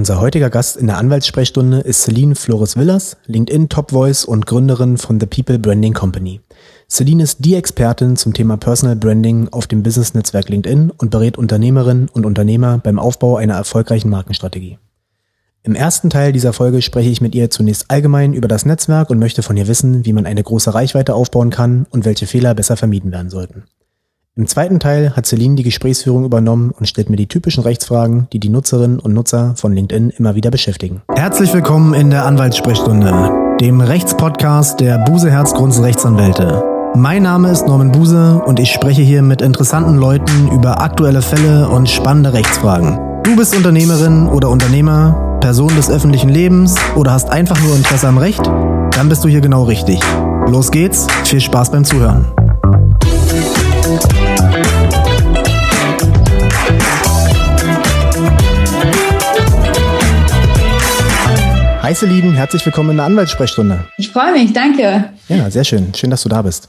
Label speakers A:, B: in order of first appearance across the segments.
A: Unser heutiger Gast in der Anwaltssprechstunde ist Celine Flores Villas, LinkedIn Top Voice und Gründerin von The People Branding Company. Celine ist die Expertin zum Thema Personal Branding auf dem Business-Netzwerk LinkedIn und berät Unternehmerinnen und Unternehmer beim Aufbau einer erfolgreichen Markenstrategie. Im ersten Teil dieser Folge spreche ich mit ihr zunächst allgemein über das Netzwerk und möchte von ihr wissen, wie man eine große Reichweite aufbauen kann und welche Fehler besser vermieden werden sollten. Im zweiten Teil hat Celine die Gesprächsführung übernommen und stellt mir die typischen Rechtsfragen, die die Nutzerinnen und Nutzer von LinkedIn immer wieder beschäftigen. Herzlich willkommen in der Anwaltssprechstunde, dem Rechtspodcast der Buse Herzgrunds Rechtsanwälte. Mein Name ist Norman Buse und ich spreche hier mit interessanten Leuten über aktuelle Fälle und spannende Rechtsfragen. Du bist Unternehmerin oder Unternehmer, Person des öffentlichen Lebens oder hast einfach nur Interesse am Recht? Dann bist du hier genau richtig. Los geht's, viel Spaß beim Zuhören. Hi Celine, herzlich willkommen in der Anwaltssprechstunde.
B: Ich freue mich, danke.
A: Ja, sehr schön. Schön, dass du da bist.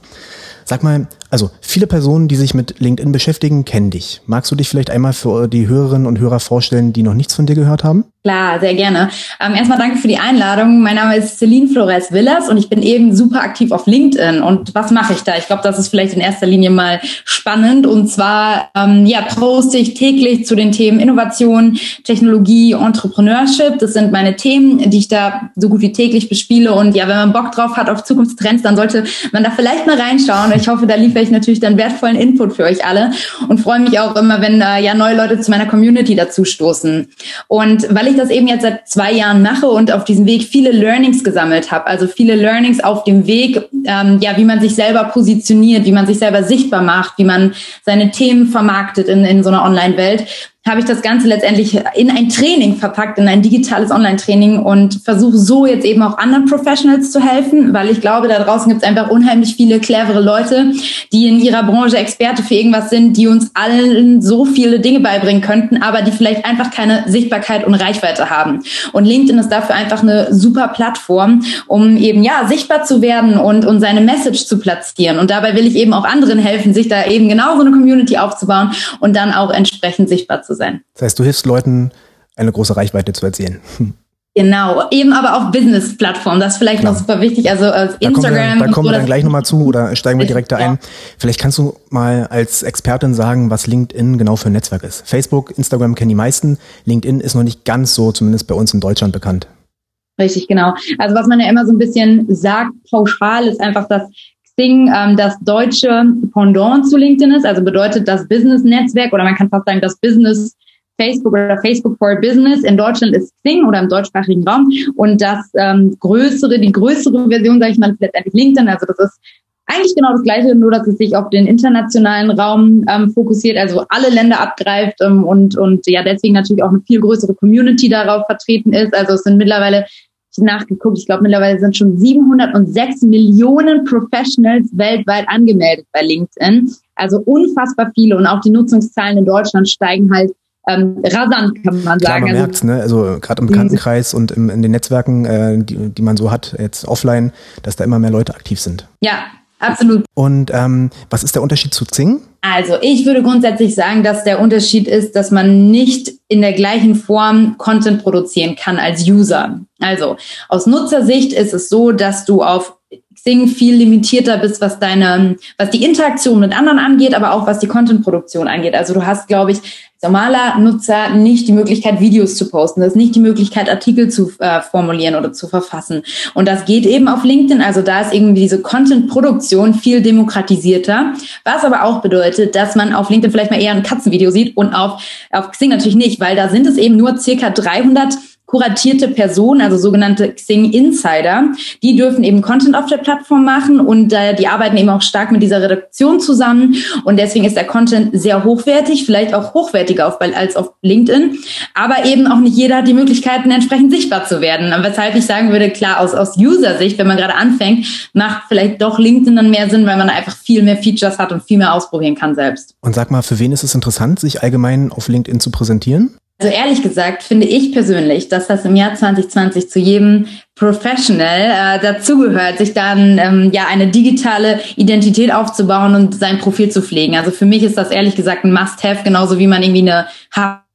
A: Sag mal, also viele Personen, die sich mit LinkedIn beschäftigen, kennen dich. Magst du dich vielleicht einmal für die Hörerinnen und Hörer vorstellen, die noch nichts von dir gehört haben?
B: Klar, sehr gerne. Ähm, erstmal danke für die Einladung. Mein Name ist Celine Flores Villas und ich bin eben super aktiv auf LinkedIn. Und was mache ich da? Ich glaube, das ist vielleicht in erster Linie mal spannend. Und zwar ähm, ja, poste ich täglich zu den Themen Innovation, Technologie, Entrepreneurship. Das sind meine Themen, die ich da so gut wie täglich bespiele. Und ja, wenn man Bock drauf hat auf Zukunftstrends, dann sollte man da vielleicht mal reinschauen. Ich hoffe, da liefere ich natürlich dann wertvollen Input für euch alle und freue mich auch immer, wenn äh, ja neue Leute zu meiner Community dazu stoßen. Und weil ich das eben jetzt seit zwei Jahren mache und auf diesem Weg viele Learnings gesammelt habe, also viele Learnings auf dem Weg, ähm, ja, wie man sich selber positioniert, wie man sich selber sichtbar macht, wie man seine Themen vermarktet in, in so einer Online-Welt, habe ich das Ganze letztendlich in ein Training verpackt, in ein digitales Online-Training und versuche so jetzt eben auch anderen Professionals zu helfen, weil ich glaube, da draußen gibt es einfach unheimlich viele clevere Leute, die in ihrer Branche Experte für irgendwas sind, die uns allen so viele Dinge beibringen könnten, aber die vielleicht einfach keine Sichtbarkeit und Reichweite haben. Und LinkedIn ist dafür einfach eine super Plattform, um eben ja sichtbar zu werden und, und seine Message zu platzieren. Und dabei will ich eben auch anderen helfen, sich da eben genau so eine Community aufzubauen und dann auch entsprechend sichtbar zu zu sein.
A: Das heißt, du hilfst Leuten, eine große Reichweite zu erzielen.
B: Genau, eben aber auch Business-Plattformen, das ist vielleicht Klar. noch super wichtig, also äh, Instagram.
A: Da kommen wir, da kommen wir dann gleich nochmal zu oder steigen wir direkt da ein. Vielleicht kannst du mal als Expertin sagen, was LinkedIn genau für ein Netzwerk ist. Facebook, Instagram kennen die meisten, LinkedIn ist noch nicht ganz so, zumindest bei uns in Deutschland bekannt.
B: Richtig, genau. Also was man ja immer so ein bisschen sagt, pauschal, ist einfach, dass Xing ähm, das deutsche Pendant zu LinkedIn ist, also bedeutet das Business-Netzwerk oder man kann fast sagen das Business Facebook oder Facebook for Business. In Deutschland ist Xing oder im deutschsprachigen Raum und das ähm, größere, die größere Version, sage ich mal, ist letztendlich LinkedIn. Also das ist eigentlich genau das Gleiche, nur dass es sich auf den internationalen Raum ähm, fokussiert, also alle Länder abgreift ähm, und, und ja deswegen natürlich auch eine viel größere Community darauf vertreten ist. Also es sind mittlerweile nachgeguckt, ich glaube mittlerweile sind schon 706 Millionen Professionals weltweit angemeldet bei LinkedIn. Also unfassbar viele und auch die Nutzungszahlen in Deutschland steigen halt ähm, rasant, kann man sagen. Klar,
A: man also, merkt ne? also gerade im Bekanntenkreis und im, in den Netzwerken, äh, die, die man so hat, jetzt offline, dass da immer mehr Leute aktiv sind.
B: Ja, absolut.
A: Und ähm, was ist der Unterschied zu Zing?
B: Also ich würde grundsätzlich sagen, dass der Unterschied ist, dass man nicht in der gleichen Form Content produzieren kann als User. Also aus Nutzersicht ist es so, dass du auf Xing viel limitierter bist, was deine, was die Interaktion mit anderen angeht, aber auch was die Content-Produktion angeht. Also du hast, glaube ich, normaler Nutzer nicht die Möglichkeit, Videos zu posten. Das ist nicht die Möglichkeit, Artikel zu äh, formulieren oder zu verfassen. Und das geht eben auf LinkedIn. Also da ist irgendwie diese Content-Produktion viel demokratisierter. Was aber auch bedeutet, dass man auf LinkedIn vielleicht mal eher ein Katzenvideo sieht und auf, auf Xing natürlich nicht, weil da sind es eben nur circa 300 kuratierte Personen, also sogenannte Xing Insider, die dürfen eben Content auf der Plattform machen und äh, die arbeiten eben auch stark mit dieser Redaktion zusammen und deswegen ist der Content sehr hochwertig, vielleicht auch hochwertiger auf, als auf LinkedIn, aber eben auch nicht jeder hat die Möglichkeiten entsprechend sichtbar zu werden. Weshalb ich sagen würde, klar, aus, aus User-Sicht, wenn man gerade anfängt, macht vielleicht doch LinkedIn dann mehr Sinn, weil man einfach viel mehr Features hat und viel mehr ausprobieren kann selbst.
A: Und sag mal, für wen ist es interessant, sich allgemein auf LinkedIn zu präsentieren?
B: Also ehrlich gesagt finde ich persönlich, dass das im Jahr 2020 zu jedem Professional äh, dazugehört, sich dann ähm, ja eine digitale Identität aufzubauen und sein Profil zu pflegen. Also für mich ist das ehrlich gesagt ein Must-have, genauso wie man irgendwie eine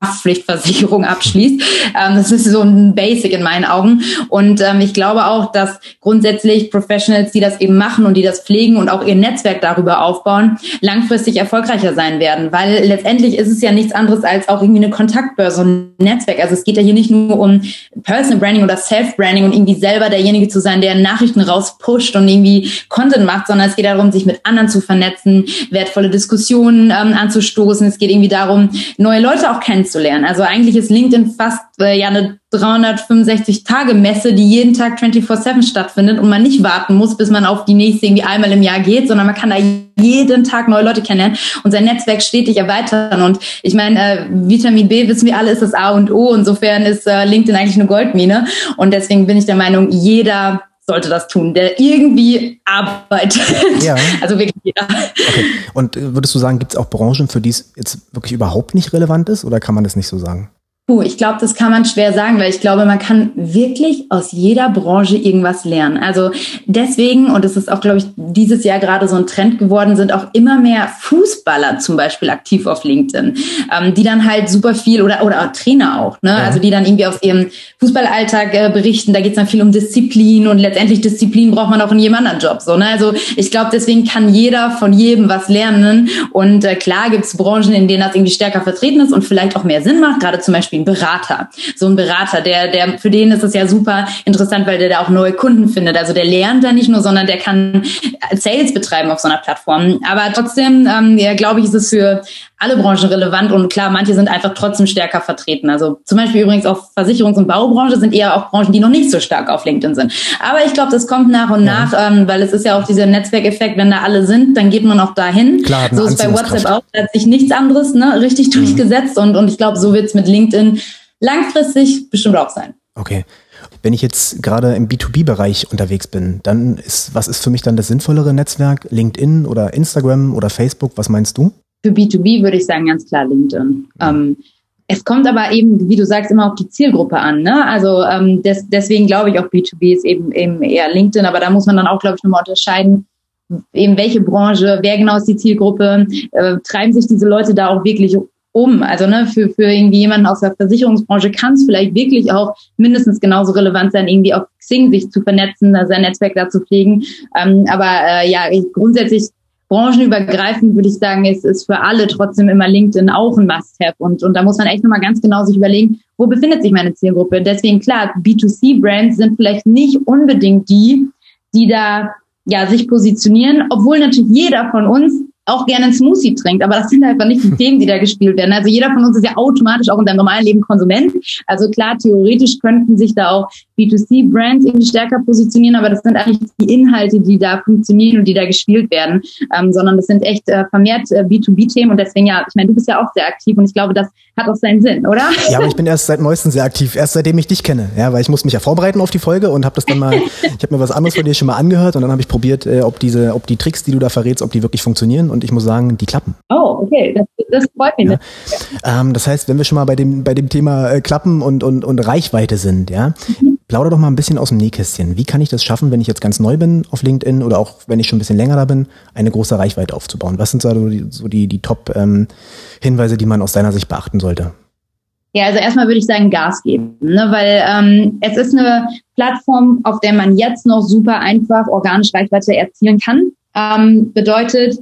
B: Haftpflichtversicherung abschließt. Ähm, das ist so ein Basic in meinen Augen. Und ähm, ich glaube auch, dass grundsätzlich Professionals, die das eben machen und die das pflegen und auch ihr Netzwerk darüber aufbauen, langfristig erfolgreicher sein werden. Weil letztendlich ist es ja nichts anderes als auch irgendwie eine Kontaktbörse ein Netzwerk. Also es geht ja hier nicht nur um Personal Branding oder Self-Branding und irgendwie selber derjenige zu sein, der Nachrichten rauspusht und irgendwie Content macht, sondern es geht darum, sich mit anderen zu vernetzen, wertvolle Diskussionen ähm, anzustoßen. Es geht irgendwie darum, neue Leute auch kennenzulernen kennenzulernen. Also eigentlich ist LinkedIn fast äh, ja eine 365-Tage-Messe, die jeden Tag 24-7 stattfindet und man nicht warten muss, bis man auf die nächste irgendwie einmal im Jahr geht, sondern man kann da jeden Tag neue Leute kennenlernen und sein Netzwerk stetig erweitern. Und ich meine, äh, Vitamin B, wissen wir alle, ist das A und O. Insofern ist äh, LinkedIn eigentlich eine Goldmine. Und deswegen bin ich der Meinung, jeder sollte das tun, der irgendwie arbeitet. Ja. Also wirklich jeder.
A: Okay. Und äh, würdest du sagen, gibt es auch Branchen, für die es jetzt wirklich überhaupt nicht relevant ist oder kann man das nicht so sagen?
B: Puh, ich glaube, das kann man schwer sagen, weil ich glaube, man kann wirklich aus jeder Branche irgendwas lernen. Also deswegen, und es ist auch, glaube ich, dieses Jahr gerade so ein Trend geworden, sind auch immer mehr Fußballer zum Beispiel aktiv auf LinkedIn, ähm, die dann halt super viel oder oder auch Trainer auch, ne? Ja. Also die dann irgendwie aus ihrem Fußballalltag äh, berichten. Da geht es dann viel um Disziplin und letztendlich Disziplin braucht man auch in jedem anderen Job. So, ne? Also ich glaube, deswegen kann jeder von jedem was lernen. Und äh, klar gibt es Branchen, in denen das irgendwie stärker vertreten ist und vielleicht auch mehr Sinn macht, gerade zum Beispiel Ein Berater. So ein Berater, der, der, für den ist es ja super interessant, weil der da auch neue Kunden findet. Also der lernt da nicht nur, sondern der kann Sales betreiben auf so einer Plattform. Aber trotzdem, ähm, ja, glaube ich, ist es für alle Branchen relevant und klar, manche sind einfach trotzdem stärker vertreten. Also zum Beispiel übrigens auch Versicherungs- und Baubranche sind eher auch Branchen, die noch nicht so stark auf LinkedIn sind. Aber ich glaube, das kommt nach und ja. nach, ähm, weil es ist ja auch dieser Netzwerkeffekt, wenn da alle sind, dann geht man auch dahin. Klar, so ist bei WhatsApp auch, da hat sich nichts anderes ne, richtig mhm. durchgesetzt und, und ich glaube, so wird es mit LinkedIn langfristig bestimmt auch sein.
A: Okay. Wenn ich jetzt gerade im B2B-Bereich unterwegs bin, dann ist, was ist für mich dann das sinnvollere Netzwerk? LinkedIn oder Instagram oder Facebook? Was meinst du?
B: Für B2B würde ich sagen, ganz klar LinkedIn. Ähm, es kommt aber eben, wie du sagst, immer auf die Zielgruppe an. Ne? Also ähm, des, deswegen glaube ich auch B2B ist eben, eben eher LinkedIn, aber da muss man dann auch, glaube ich, nochmal unterscheiden, eben welche Branche, wer genau ist die Zielgruppe, äh, treiben sich diese Leute da auch wirklich um. Also ne, für, für irgendwie jemanden aus der Versicherungsbranche kann es vielleicht wirklich auch mindestens genauso relevant sein, irgendwie auf Xing sich zu vernetzen, sein Netzwerk da zu pflegen. Ähm, aber äh, ja, grundsätzlich branchenübergreifend würde ich sagen, ist, ist für alle trotzdem immer LinkedIn auch ein Must-Have. Und, und da muss man echt nochmal ganz genau sich überlegen, wo befindet sich meine Zielgruppe? Deswegen klar, B2C-Brands sind vielleicht nicht unbedingt die, die da ja sich positionieren, obwohl natürlich jeder von uns auch gerne einen Smoothie trinkt, aber das sind einfach nicht die Themen, die da gespielt werden. Also jeder von uns ist ja automatisch auch in seinem normalen Leben Konsument. Also klar, theoretisch könnten sich da auch B2C-Brands irgendwie stärker positionieren, aber das sind eigentlich die Inhalte, die da funktionieren und die da gespielt werden, ähm, sondern das sind echt äh, vermehrt äh, B2B-Themen und deswegen ja, ich meine, du bist ja auch sehr aktiv und ich glaube, das hat auch seinen Sinn, oder?
A: Ja, aber ich bin erst seit neuestem sehr aktiv, erst seitdem ich dich kenne, ja, weil ich musste mich ja vorbereiten auf die Folge und habe das dann mal, ich habe mir was anderes von dir schon mal angehört und dann habe ich probiert, äh, ob diese, ob die Tricks, die du da verrätst, ob die wirklich funktionieren und ich muss sagen, die klappen.
B: Oh, okay, das, das freut mich.
A: Ja. Ähm, das heißt, wenn wir schon mal bei dem, bei dem Thema äh, Klappen und, und, und Reichweite sind, ja, mhm Plauder doch mal ein bisschen aus dem Nähkästchen. Wie kann ich das schaffen, wenn ich jetzt ganz neu bin auf LinkedIn oder auch wenn ich schon ein bisschen länger da bin, eine große Reichweite aufzubauen? Was sind so die, so die, die Top-Hinweise, ähm, die man aus deiner Sicht beachten sollte?
B: Ja, also erstmal würde ich sagen, Gas geben, ne? weil ähm, es ist eine Plattform, auf der man jetzt noch super einfach organisch Reichweite erzielen kann. Ähm, bedeutet,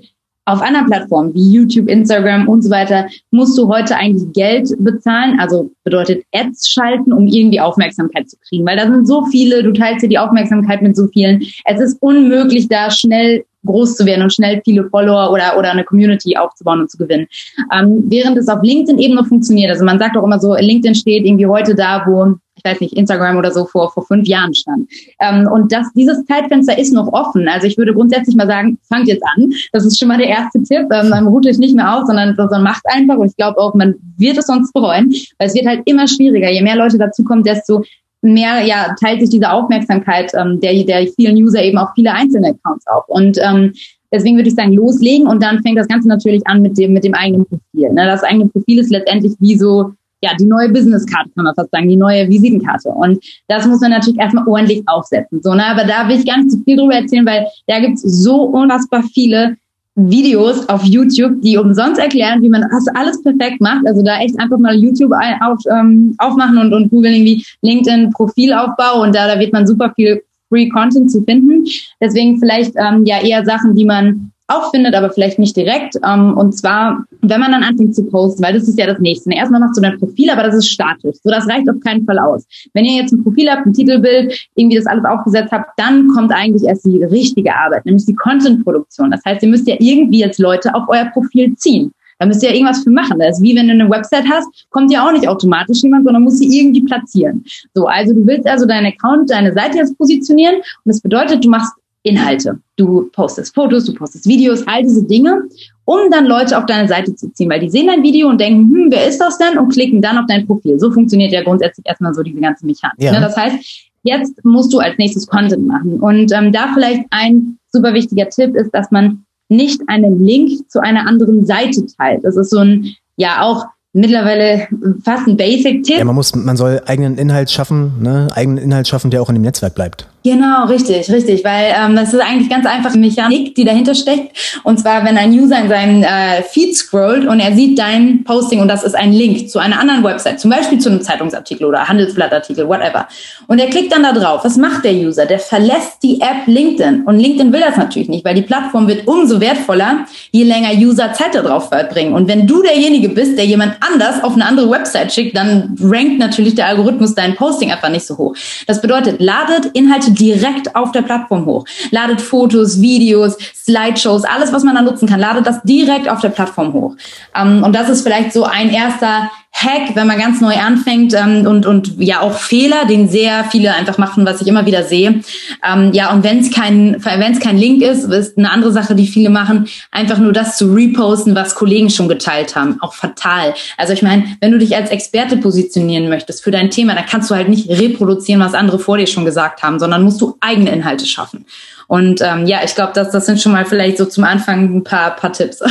B: auf anderen Plattformen wie YouTube, Instagram und so weiter musst du heute eigentlich Geld bezahlen, also bedeutet Ads schalten, um irgendwie Aufmerksamkeit zu kriegen, weil da sind so viele, du teilst dir die Aufmerksamkeit mit so vielen. Es ist unmöglich, da schnell groß zu werden und schnell viele Follower oder, oder eine Community aufzubauen und zu gewinnen. Ähm, während es auf LinkedIn eben noch funktioniert. Also man sagt auch immer so, LinkedIn steht irgendwie heute da, wo weiß nicht, Instagram oder so vor, vor fünf Jahren stand. Ähm, und das, dieses Zeitfenster ist noch offen. Also ich würde grundsätzlich mal sagen, fangt jetzt an. Das ist schon mal der erste Tipp. Ähm, man ruht euch nicht mehr aus, sondern, sondern macht einfach. Und ich glaube auch, man wird es sonst bereuen, weil es wird halt immer schwieriger. Je mehr Leute dazukommen, desto mehr ja, teilt sich diese Aufmerksamkeit ähm, der, der vielen User eben auch viele einzelne Accounts auf. Und ähm, deswegen würde ich sagen, loslegen und dann fängt das Ganze natürlich an mit dem, mit dem eigenen Profil. Ne? Das eigene Profil ist letztendlich wie so ja, die neue Businesskarte kann man fast sagen, die neue Visitenkarte. Und das muss man natürlich erstmal ordentlich aufsetzen. So, ne? Aber da will ich gar nicht zu viel drüber erzählen, weil da gibt's so unfassbar viele Videos auf YouTube, die umsonst erklären, wie man das alles perfekt macht. Also da echt einfach mal YouTube auf, ähm, aufmachen und, und googeln irgendwie LinkedIn Profilaufbau und da, da wird man super viel Free Content zu finden. Deswegen vielleicht ähm, ja eher Sachen, die man auch findet, aber vielleicht nicht direkt. Ähm, und zwar, wenn man dann anfängt zu posten, weil das ist ja das Nächste. Erstmal machst du dein Profil, aber das ist statisch. So, das reicht auf keinen Fall aus. Wenn ihr jetzt ein Profil habt, ein Titelbild, irgendwie das alles aufgesetzt habt, dann kommt eigentlich erst die richtige Arbeit, nämlich die Content-Produktion. Das heißt, ihr müsst ja irgendwie jetzt Leute auf euer Profil ziehen. Da müsst ihr ja irgendwas für machen. Das ist wie wenn du eine Website hast, kommt ja auch nicht automatisch jemand, sondern muss sie irgendwie platzieren. So, also du willst also deinen Account, deine Seite jetzt positionieren und das bedeutet, du machst Inhalte. Du postest Fotos, du postest Videos, all diese Dinge, um dann Leute auf deine Seite zu ziehen, weil die sehen dein Video und denken, hm, wer ist das denn? Und klicken dann auf dein Profil. So funktioniert ja grundsätzlich erstmal so diese ganze Mechanik. Ja. Ne? Das heißt, jetzt musst du als nächstes Content machen. Und ähm, da vielleicht ein super wichtiger Tipp ist, dass man nicht einen Link zu einer anderen Seite teilt. Das ist so ein, ja, auch mittlerweile fast ein Basic-Tipp.
A: Ja, man muss, man soll eigenen Inhalt schaffen, ne? eigenen Inhalt schaffen, der auch in dem Netzwerk bleibt.
B: Genau, richtig, richtig, weil ähm, das ist eigentlich ganz einfache Mechanik, die dahinter steckt. Und zwar, wenn ein User in seinem äh, Feed scrollt und er sieht dein Posting und das ist ein Link zu einer anderen Website, zum Beispiel zu einem Zeitungsartikel oder Handelsblattartikel, whatever. Und er klickt dann da drauf. Was macht der User? Der verlässt die App LinkedIn. Und LinkedIn will das natürlich nicht, weil die Plattform wird umso wertvoller, je länger User Zeit darauf verbringen. Und wenn du derjenige bist, der jemand anders auf eine andere Website schickt, dann rankt natürlich der Algorithmus dein Posting einfach nicht so hoch. Das bedeutet, ladet Inhalte direkt auf der Plattform hoch. Ladet Fotos, Videos, Slideshows, alles, was man da nutzen kann, ladet das direkt auf der Plattform hoch. Ähm, und das ist vielleicht so ein erster Hack, wenn man ganz neu anfängt ähm, und, und ja auch Fehler, den sehr viele einfach machen, was ich immer wieder sehe. Ähm, ja, und wenn es kein, wenn es kein Link ist, ist eine andere Sache, die viele machen, einfach nur das zu reposten, was Kollegen schon geteilt haben. Auch fatal. Also ich meine, wenn du dich als Experte positionieren möchtest für dein Thema, dann kannst du halt nicht reproduzieren, was andere vor dir schon gesagt haben, sondern musst du eigene Inhalte schaffen. Und ähm, ja, ich glaube, das, das sind schon mal vielleicht so zum Anfang ein paar, paar Tipps.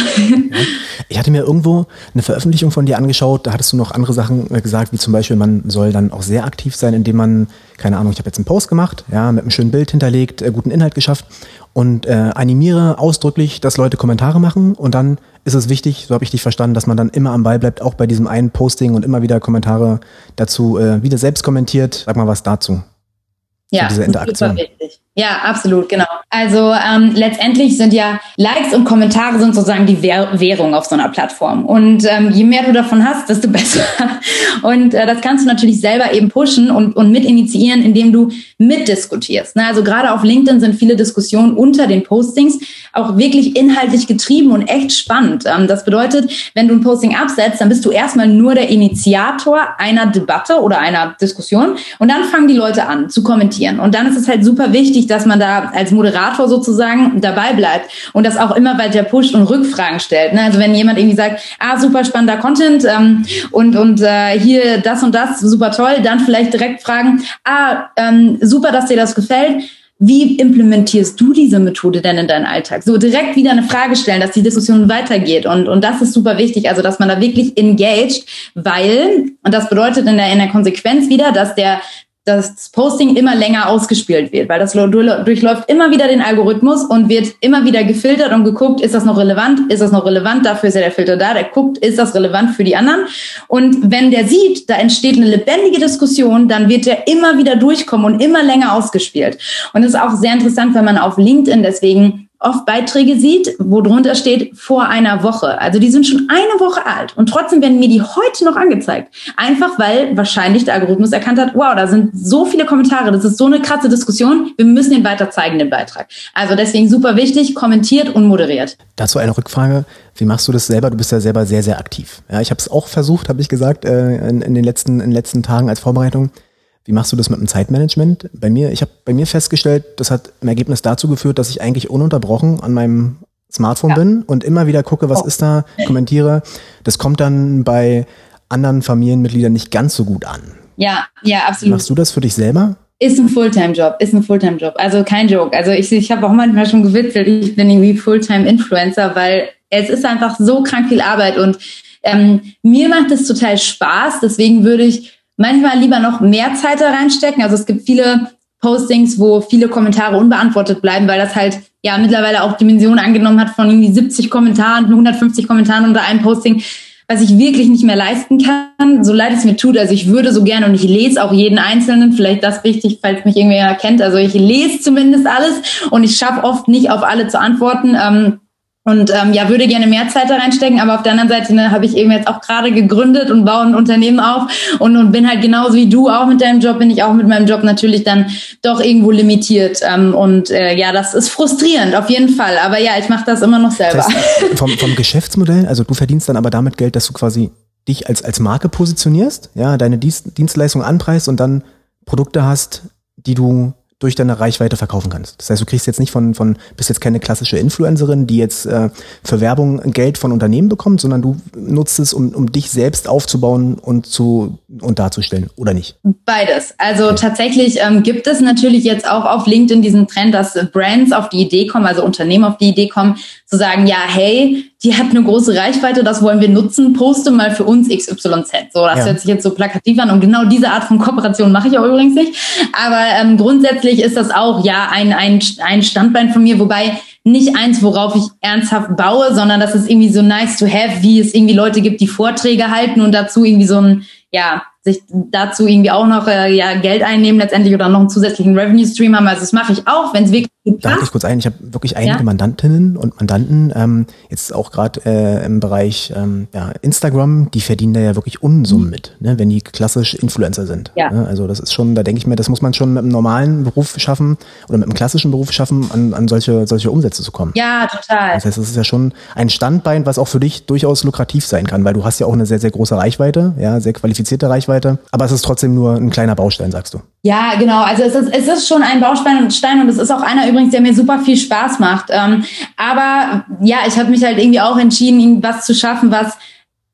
A: Ich hatte mir irgendwo eine Veröffentlichung von dir angeschaut, da hattest du noch andere Sachen äh, gesagt, wie zum Beispiel, man soll dann auch sehr aktiv sein, indem man, keine Ahnung, ich habe jetzt einen Post gemacht, ja, mit einem schönen Bild hinterlegt, äh, guten Inhalt geschafft und äh, animiere ausdrücklich, dass Leute Kommentare machen und dann ist es wichtig, so habe ich dich verstanden, dass man dann immer am Ball bleibt, auch bei diesem einen Posting und immer wieder Kommentare dazu äh, wieder selbst kommentiert. Sag mal was dazu.
B: Ja, diese Interaktion. Super wichtig. Ja, absolut, genau. Also ähm, letztendlich sind ja Likes und Kommentare sind sozusagen die Währung auf so einer Plattform. Und ähm, je mehr du davon hast, desto besser. Und äh, das kannst du natürlich selber eben pushen und, und mit initiieren, indem du mitdiskutierst. Ne? Also gerade auf LinkedIn sind viele Diskussionen unter den Postings auch wirklich inhaltlich getrieben und echt spannend. Ähm, das bedeutet, wenn du ein Posting absetzt, dann bist du erstmal nur der Initiator einer Debatte oder einer Diskussion und dann fangen die Leute an zu kommentieren. Und dann ist es halt super wichtig, wichtig, dass man da als Moderator sozusagen dabei bleibt und das auch immer weiter pusht und Rückfragen stellt. Ne? Also wenn jemand irgendwie sagt, ah, super spannender Content ähm, und, und äh, hier das und das, super toll, dann vielleicht direkt fragen, ah, ähm, super, dass dir das gefällt. Wie implementierst du diese Methode denn in deinen Alltag? So direkt wieder eine Frage stellen, dass die Diskussion weitergeht. Und, und das ist super wichtig, also dass man da wirklich engaged, weil, und das bedeutet in der, in der Konsequenz wieder, dass der das Posting immer länger ausgespielt wird, weil das durchläuft immer wieder den Algorithmus und wird immer wieder gefiltert und geguckt, ist das noch relevant, ist das noch relevant, dafür ist ja der Filter da, der guckt, ist das relevant für die anderen. Und wenn der sieht, da entsteht eine lebendige Diskussion, dann wird der immer wieder durchkommen und immer länger ausgespielt. Und das ist auch sehr interessant, wenn man auf LinkedIn deswegen oft Beiträge sieht, wo drunter steht vor einer Woche. Also die sind schon eine Woche alt und trotzdem werden mir die heute noch angezeigt. Einfach weil wahrscheinlich der Algorithmus erkannt hat, wow, da sind so viele Kommentare, das ist so eine krasse Diskussion, wir müssen den weiter zeigen, den Beitrag. Also deswegen super wichtig, kommentiert und moderiert.
A: Dazu eine Rückfrage. Wie machst du das selber? Du bist ja selber sehr, sehr aktiv. Ja, ich habe es auch versucht, habe ich gesagt, äh, in, in, den letzten, in den letzten Tagen als Vorbereitung. Wie machst du das mit dem Zeitmanagement? Bei mir, ich habe bei mir festgestellt, das hat im Ergebnis dazu geführt, dass ich eigentlich ununterbrochen an meinem Smartphone ja. bin und immer wieder gucke, was oh. ist da, kommentiere. Das kommt dann bei anderen Familienmitgliedern nicht ganz so gut an.
B: Ja, ja, absolut.
A: Machst du das für dich selber?
B: Ist ein Fulltime-Job, ist ein Fulltime-Job. Also kein Joke. Also ich, ich habe auch manchmal schon gewitzelt, ich bin irgendwie Fulltime-Influencer, weil es ist einfach so krank viel Arbeit und ähm, mir macht es total Spaß. Deswegen würde ich manchmal lieber noch mehr Zeit da reinstecken. Also es gibt viele Postings, wo viele Kommentare unbeantwortet bleiben, weil das halt ja mittlerweile auch Dimensionen angenommen hat von irgendwie 70 Kommentaren, 150 Kommentaren unter einem Posting, was ich wirklich nicht mehr leisten kann, so leid es mir tut. Also ich würde so gerne und ich lese auch jeden Einzelnen, vielleicht das wichtig, falls mich irgendwer kennt. Also ich lese zumindest alles und ich schaffe oft nicht auf alle zu antworten. Ähm, und ähm, ja, würde gerne mehr Zeit da reinstecken, aber auf der anderen Seite ne, habe ich eben jetzt auch gerade gegründet und baue ein Unternehmen auf und, und bin halt genauso wie du auch mit deinem Job, bin ich auch mit meinem Job natürlich dann doch irgendwo limitiert. Ähm, und äh, ja, das ist frustrierend, auf jeden Fall. Aber ja, ich mache das immer noch selber. Das
A: heißt, vom, vom Geschäftsmodell, also du verdienst dann aber damit Geld, dass du quasi dich als, als Marke positionierst, ja, deine Dienst, Dienstleistung anpreist und dann Produkte hast, die du durch deine Reichweite verkaufen kannst. Das heißt, du kriegst jetzt nicht von, von bist jetzt keine klassische Influencerin, die jetzt äh, für Werbung Geld von Unternehmen bekommt, sondern du nutzt es, um, um dich selbst aufzubauen und zu und darzustellen, oder nicht?
B: Beides. Also okay. tatsächlich ähm, gibt es natürlich jetzt auch auf LinkedIn diesen Trend, dass Brands auf die Idee kommen, also Unternehmen auf die Idee kommen, zu sagen, ja, hey, die hat eine große Reichweite, das wollen wir nutzen, poste mal für uns XYZ. So, das ja. hört sich jetzt so plakativ an und genau diese Art von Kooperation mache ich auch übrigens nicht. Aber ähm, grundsätzlich ist das auch ja ein, ein, ein Standbein von mir, wobei nicht eins, worauf ich ernsthaft baue, sondern das ist irgendwie so nice to have, wie es irgendwie Leute gibt, die Vorträge halten und dazu irgendwie so ein, ja, sich dazu irgendwie auch noch äh, ja, Geld einnehmen letztendlich oder noch einen zusätzlichen Revenue Stream haben. Also das mache ich auch, wenn es wirklich
A: Darf ich kurz ein? Ich habe wirklich einige ja? Mandantinnen und Mandanten, ähm, jetzt auch gerade äh, im Bereich ähm, ja, Instagram, die verdienen da ja wirklich Unsummen mhm. mit, ne, wenn die klassisch Influencer sind. Ja. Ne? Also das ist schon, da denke ich mir, das muss man schon mit einem normalen Beruf schaffen oder mit einem klassischen Beruf schaffen, an, an solche, solche Umsätze zu kommen.
B: Ja, total.
A: Das heißt, das ist ja schon ein Standbein, was auch für dich durchaus lukrativ sein kann, weil du hast ja auch eine sehr, sehr große Reichweite, ja, sehr qualifizierte Reichweite, aber es ist trotzdem nur ein kleiner Baustein, sagst du.
B: Ja, genau. Also es ist, es ist schon ein Baustein und es ist auch einer übrigens, der mir super viel Spaß macht. Ähm, aber ja, ich habe mich halt irgendwie auch entschieden, was zu schaffen, was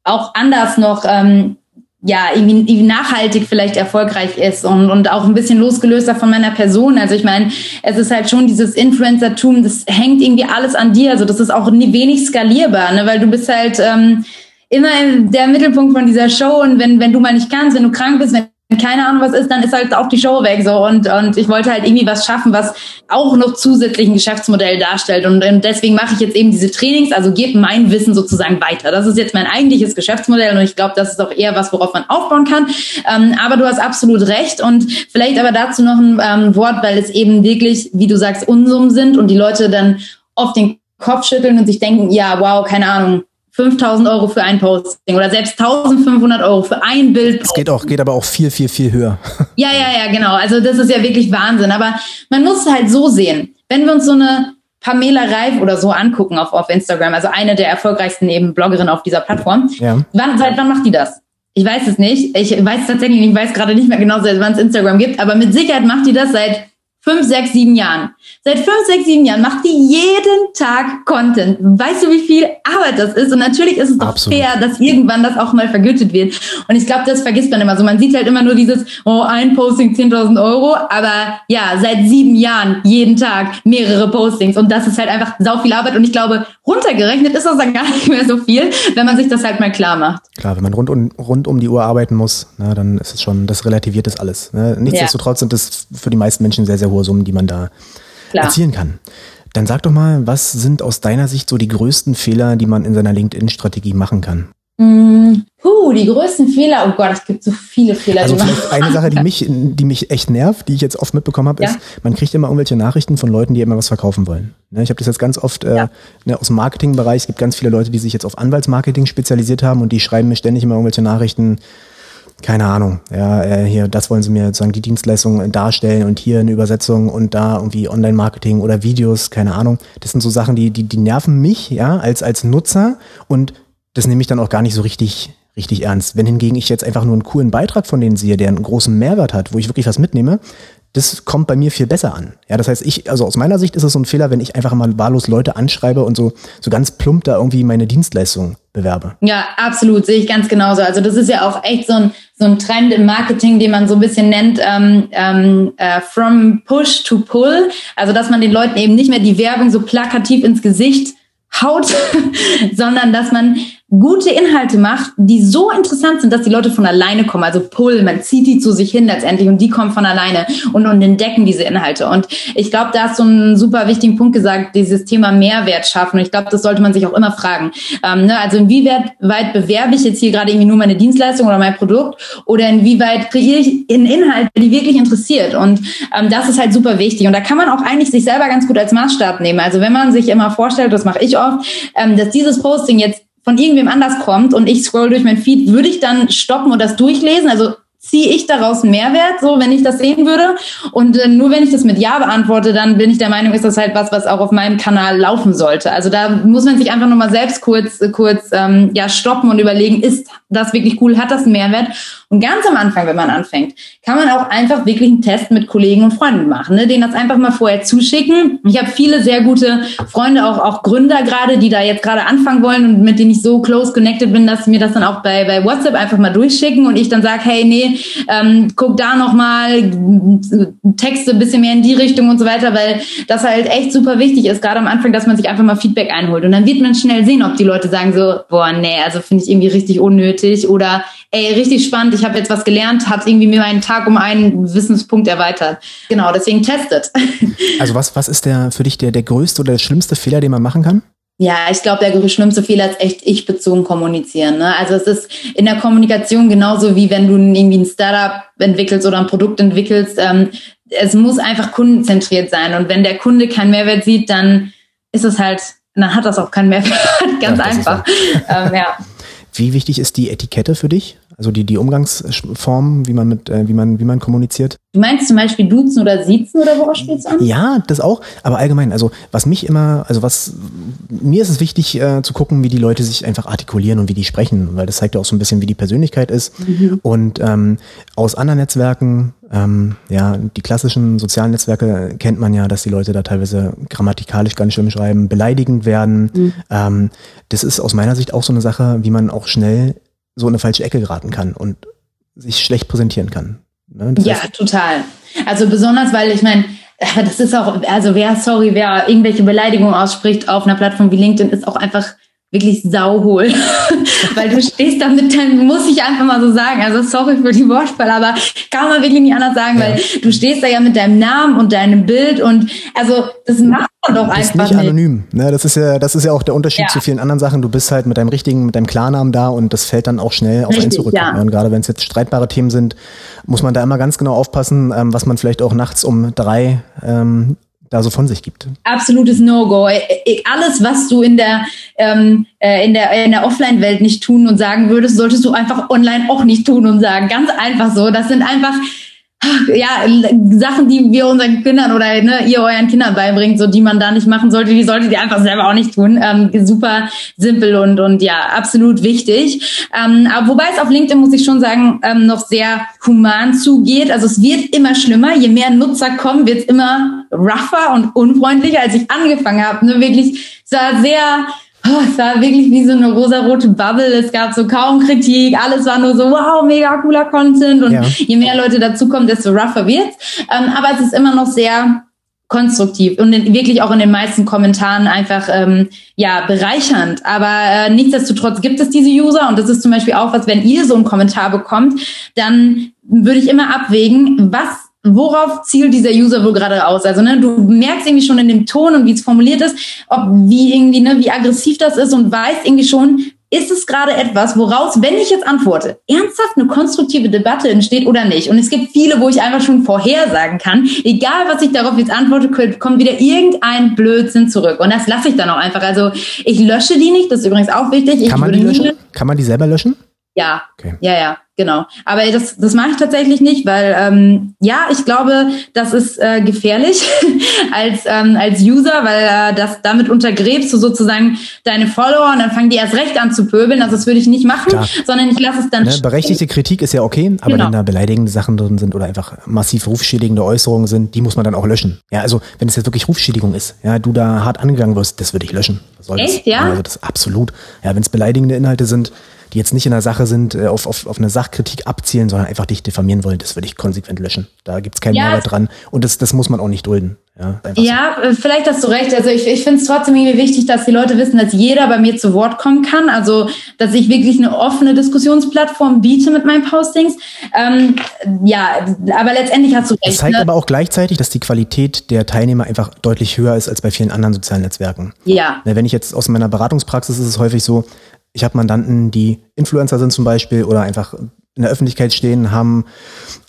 B: auch anders noch ähm, ja irgendwie, irgendwie nachhaltig vielleicht erfolgreich ist und, und auch ein bisschen losgelöster von meiner Person. Also ich meine, es ist halt schon dieses Influencertum, das hängt irgendwie alles an dir. Also das ist auch wenig skalierbar, ne? weil du bist halt ähm, immer der Mittelpunkt von dieser Show und wenn, wenn du mal nicht kannst, wenn du krank bist, wenn keine Ahnung was ist, dann ist halt auch die Show weg so und und ich wollte halt irgendwie was schaffen, was auch noch zusätzlich ein Geschäftsmodell darstellt und, und deswegen mache ich jetzt eben diese Trainings, also gebe mein Wissen sozusagen weiter. Das ist jetzt mein eigentliches Geschäftsmodell und ich glaube, das ist auch eher was, worauf man aufbauen kann. Ähm, aber du hast absolut recht und vielleicht aber dazu noch ein ähm, Wort, weil es eben wirklich, wie du sagst, Unsummen sind und die Leute dann oft den Kopf schütteln und sich denken, ja, wow, keine Ahnung, 5000 Euro für ein Posting oder selbst 1500 Euro für ein Bild.
A: Es geht auch, geht aber auch viel, viel, viel höher.
B: Ja, ja, ja, genau. Also das ist ja wirklich Wahnsinn. Aber man muss es halt so sehen. Wenn wir uns so eine Pamela Reif oder so angucken auf, auf Instagram, also eine der erfolgreichsten eben Bloggerinnen auf dieser Plattform. Ja. Wann, seit wann macht die das? Ich weiß es nicht. Ich weiß tatsächlich, ich weiß gerade nicht mehr genau, seit wann es Instagram gibt, aber mit Sicherheit macht die das seit fünf, sechs, sieben Jahren. Seit fünf, sechs, sieben Jahren macht die jeden Tag Content. Weißt du, wie viel Arbeit das ist? Und natürlich ist es doch Absolut. fair, dass irgendwann das auch mal vergütet wird. Und ich glaube, das vergisst man immer so. Man sieht halt immer nur dieses, oh, ein Posting 10.000 Euro. Aber ja, seit sieben Jahren jeden Tag mehrere Postings. Und das ist halt einfach sau viel Arbeit. Und ich glaube, runtergerechnet ist das dann gar nicht mehr so viel, wenn man sich das halt mal klar macht.
A: Klar, wenn man rund um, rund um die Uhr arbeiten muss, na, dann ist es schon, das relativiert das alles. Ne? Nichtsdestotrotz ja. sind das für die meisten Menschen sehr, sehr hohe Summen, die man da Klar. erzielen kann. Dann sag doch mal, was sind aus deiner Sicht so die größten Fehler, die man in seiner LinkedIn-Strategie machen kann?
B: Mm, puh, die größten Fehler, oh Gott, es gibt so viele Fehler.
A: Also vielleicht eine Sache, die mich, die mich echt nervt, die ich jetzt oft mitbekommen habe, ja? ist, man kriegt immer irgendwelche Nachrichten von Leuten, die immer was verkaufen wollen. Ne, ich habe das jetzt ganz oft äh, ja. ne, aus dem Marketingbereich. Es gibt ganz viele Leute, die sich jetzt auf Anwaltsmarketing spezialisiert haben und die schreiben mir ständig immer irgendwelche Nachrichten, keine Ahnung, ja, äh, hier, das wollen sie mir sozusagen die Dienstleistung darstellen und hier eine Übersetzung und da irgendwie Online-Marketing oder Videos, keine Ahnung. Das sind so Sachen, die, die, die nerven mich, ja, als, als Nutzer und das nehme ich dann auch gar nicht so richtig, richtig ernst. Wenn hingegen ich jetzt einfach nur einen coolen Beitrag von denen sehe, der einen großen Mehrwert hat, wo ich wirklich was mitnehme, das kommt bei mir viel besser an. Ja, das heißt, ich, also aus meiner Sicht ist es so ein Fehler, wenn ich einfach mal wahllos Leute anschreibe und so, so ganz plump da irgendwie meine Dienstleistung bewerbe.
B: Ja, absolut, sehe ich ganz genauso. Also das ist ja auch echt so ein, so ein Trend im Marketing, den man so ein bisschen nennt, ähm, ähm, äh, from push to pull. Also dass man den Leuten eben nicht mehr die Werbung so plakativ ins Gesicht haut, sondern dass man gute Inhalte macht, die so interessant sind, dass die Leute von alleine kommen. Also Pull, man zieht die zu sich hin letztendlich und die kommen von alleine und, und entdecken diese Inhalte. Und ich glaube, da hast du einen super wichtigen Punkt gesagt, dieses Thema Mehrwert schaffen. Und ich glaube, das sollte man sich auch immer fragen. Ähm, ne? Also inwieweit weit bewerbe ich jetzt hier gerade irgendwie nur meine Dienstleistung oder mein Produkt oder inwieweit kreiere ich einen Inhalt, der die wirklich interessiert. Und ähm, das ist halt super wichtig. Und da kann man auch eigentlich sich selber ganz gut als Maßstab nehmen. Also wenn man sich immer vorstellt, das mache ich oft, ähm, dass dieses Posting jetzt von irgendwem anders kommt und ich scroll durch mein Feed, würde ich dann stoppen und das durchlesen? Also ziehe ich daraus einen Mehrwert, so wenn ich das sehen würde. Und äh, nur wenn ich das mit Ja beantworte, dann bin ich der Meinung, ist das halt was, was auch auf meinem Kanal laufen sollte. Also da muss man sich einfach nochmal selbst kurz, kurz ähm, ja stoppen und überlegen, ist das wirklich cool, hat das einen Mehrwert? Und ganz am Anfang, wenn man anfängt, kann man auch einfach wirklich einen Test mit Kollegen und Freunden machen, ne? denen das einfach mal vorher zuschicken. Ich habe viele sehr gute Freunde, auch, auch Gründer gerade, die da jetzt gerade anfangen wollen und mit denen ich so close connected bin, dass sie mir das dann auch bei, bei WhatsApp einfach mal durchschicken und ich dann sage, hey, nee, ähm, guck da nochmal, Texte ein bisschen mehr in die Richtung und so weiter, weil das halt echt super wichtig ist, gerade am Anfang, dass man sich einfach mal Feedback einholt. Und dann wird man schnell sehen, ob die Leute sagen so, boah, nee, also finde ich irgendwie richtig unnötig oder ey, richtig spannend, ich habe jetzt was gelernt, hat irgendwie mir meinen Tag um einen Wissenspunkt erweitert. Genau, deswegen testet.
A: Also was, was ist der für dich der, der größte oder der schlimmste Fehler, den man machen kann?
B: Ja, ich glaube, der schlimmste Fehler ist echt ich-bezogen kommunizieren. Ne? Also es ist in der Kommunikation genauso wie wenn du irgendwie ein Startup entwickelst oder ein Produkt entwickelst. Ähm, es muss einfach kundenzentriert sein. Und wenn der Kunde keinen Mehrwert sieht, dann ist es halt, dann hat das auch keinen Mehrwert. Ganz ja, einfach.
A: ähm, ja. Wie wichtig ist die Etikette für dich? Also die, die Umgangsform, wie man mit, äh, wie man, wie man kommuniziert?
B: Du meinst zum Beispiel duzen oder siezen oder worauf spielst du an?
A: Ja, das auch. Aber allgemein, also was mich immer, also was, mir ist es wichtig äh, zu gucken, wie die Leute sich einfach artikulieren und wie die sprechen, weil das zeigt ja auch so ein bisschen, wie die Persönlichkeit ist. Mhm. Und ähm, aus anderen Netzwerken, ähm, ja, die klassischen sozialen Netzwerke kennt man ja, dass die Leute da teilweise grammatikalisch gar nicht schlimm schreiben, beleidigend werden. Mhm. Ähm, das ist aus meiner Sicht auch so eine Sache, wie man auch schnell so in eine falsche Ecke geraten kann und sich schlecht präsentieren kann.
B: Ne? ja, heißt, total. Also besonders, weil ich meine, das ist auch, also wer, sorry, wer irgendwelche Beleidigungen ausspricht auf einer Plattform wie LinkedIn, ist auch einfach wirklich sauhohl, weil du stehst da mit deinem, muss ich einfach mal so sagen, also sorry für die Wortwahl, aber kann man wirklich nicht anders sagen, ja. weil du stehst da ja mit deinem Namen und deinem Bild und also das macht man doch einfach
A: nicht. nicht anonym, ne? Das ist ja, das ist ja auch der Unterschied ja. zu vielen anderen Sachen. Du bist halt mit deinem richtigen, mit deinem Klarnamen da und das fällt dann auch schnell auf Richtig, einen zurück. Ja. Und gerade wenn es jetzt streitbare Themen sind, muss man da immer ganz genau aufpassen, ähm, was man vielleicht auch nachts um drei ähm, da so von sich gibt.
B: Absolutes No-Go. Äh, äh, alles, was du in der, ähm, äh, in der, in der Offline-Welt nicht tun und sagen würdest, solltest du einfach online auch nicht tun und sagen. Ganz einfach so. Das sind einfach ja, Sachen, die wir unseren Kindern oder ne, ihr euren Kindern beibringt, so die man da nicht machen sollte, die solltet ihr einfach selber auch nicht tun. Ähm, super simpel und und ja, absolut wichtig. Ähm, aber wobei es auf LinkedIn, muss ich schon sagen, ähm, noch sehr human zugeht. Also es wird immer schlimmer. Je mehr Nutzer kommen, wird es immer rougher und unfreundlicher, als ich angefangen habe. Ne, wirklich, es war sehr Oh, es war wirklich wie so eine rosarote Bubble. Es gab so kaum Kritik. Alles war nur so, wow, mega cooler Content. Und ja. je mehr Leute dazukommen, desto rougher wird's. Ähm, aber es ist immer noch sehr konstruktiv und in, wirklich auch in den meisten Kommentaren einfach ähm, ja bereichernd. Aber äh, nichtsdestotrotz gibt es diese User und das ist zum Beispiel auch was, wenn ihr so einen Kommentar bekommt, dann würde ich immer abwägen, was worauf zielt dieser User wohl gerade aus? Also, ne, du merkst irgendwie schon in dem Ton und wie es formuliert ist, ob wie irgendwie, ne, wie aggressiv das ist und weißt irgendwie schon, ist es gerade etwas, woraus, wenn ich jetzt antworte, ernsthaft eine konstruktive Debatte entsteht oder nicht? Und es gibt viele, wo ich einfach schon vorhersagen kann, egal was ich darauf jetzt antworte, kommt wieder irgendein Blödsinn zurück. Und das lasse ich dann auch einfach. Also ich lösche die nicht, das ist übrigens auch wichtig.
A: Kann ich man die löschen? Kann man die selber löschen?
B: Ja, okay. ja, ja. Genau. Aber das, das mache ich tatsächlich nicht, weil ähm, ja, ich glaube, das ist äh, gefährlich als, ähm, als User, weil äh, das damit untergräbst du sozusagen deine Follower und dann fangen die erst recht an zu pöbeln. Also das würde ich nicht machen, Klar. sondern ich lasse es dann.
A: Ne, berechtigte Kritik ist ja okay, aber genau. wenn da beleidigende Sachen drin sind oder einfach massiv rufschädigende Äußerungen sind, die muss man dann auch löschen. Ja, also wenn es jetzt wirklich Rufschädigung ist, ja, du da hart angegangen wirst, das würde ich löschen.
B: Echt, ja?
A: Also das absolut. Ja, wenn es beleidigende Inhalte sind, die jetzt nicht in der Sache sind, äh, auf, auf, auf eine Sachkritik abzielen, sondern einfach dich diffamieren wollen, das würde ich konsequent löschen. Da gibt's keinen ja, Mehrwert dran. Und das, das muss man auch nicht dulden.
B: Ja, ja so. Äh, vielleicht hast du recht. Also ich, ich finde es trotzdem irgendwie wichtig, dass die Leute wissen, dass jeder bei mir zu Wort kommen kann. Also dass ich wirklich eine offene Diskussionsplattform biete mit meinen Postings. Ähm, ja, aber letztendlich hast du recht.
A: Das zeigt ne? aber auch gleichzeitig, dass die Qualität der Teilnehmer einfach deutlich höher ist als bei vielen anderen sozialen Netzwerken.
B: Ja.
A: Ne, wenn ich jetzt aus meiner Beratungspraxis ist es häufig so, ich habe Mandanten, die Influencer sind zum Beispiel oder einfach in der Öffentlichkeit stehen, haben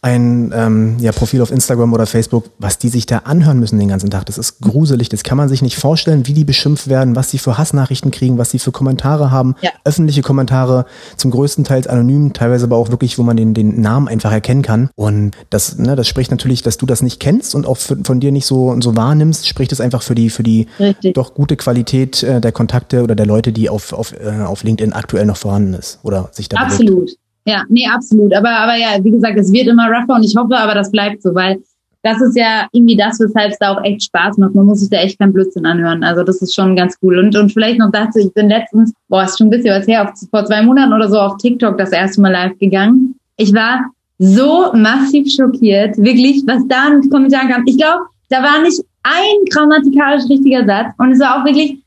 A: ein ähm, ja, Profil auf Instagram oder Facebook, was die sich da anhören müssen den ganzen Tag. Das ist gruselig. Das kann man sich nicht vorstellen, wie die beschimpft werden, was sie für Hassnachrichten kriegen, was sie für Kommentare haben. Ja. Öffentliche Kommentare, zum größten Teil anonym, teilweise aber auch wirklich, wo man den, den Namen einfach erkennen kann. Und das, ne, das spricht natürlich, dass du das nicht kennst und auch für, von dir nicht so, so wahrnimmst, spricht es einfach für die, für die doch gute Qualität äh, der Kontakte oder der Leute, die auf, auf, äh, auf LinkedIn aktuell noch vorhanden ist oder sich da
B: Absolut. Bewegt. Ja, nee, absolut. Aber, aber ja, wie gesagt, es wird immer rougher und ich hoffe aber, das bleibt so, weil das ist ja irgendwie das, weshalb es da auch echt Spaß macht. Man muss sich da echt kein Blödsinn anhören. Also das ist schon ganz cool. Und, und vielleicht noch dazu, ich bin letztens, boah, ist schon ein bisschen was her, auf, vor zwei Monaten oder so auf TikTok das erste Mal live gegangen. Ich war so massiv schockiert, wirklich, was da den Kommentaren kam. Ich glaube, da war nicht ein grammatikalisch richtiger Satz und es war auch wirklich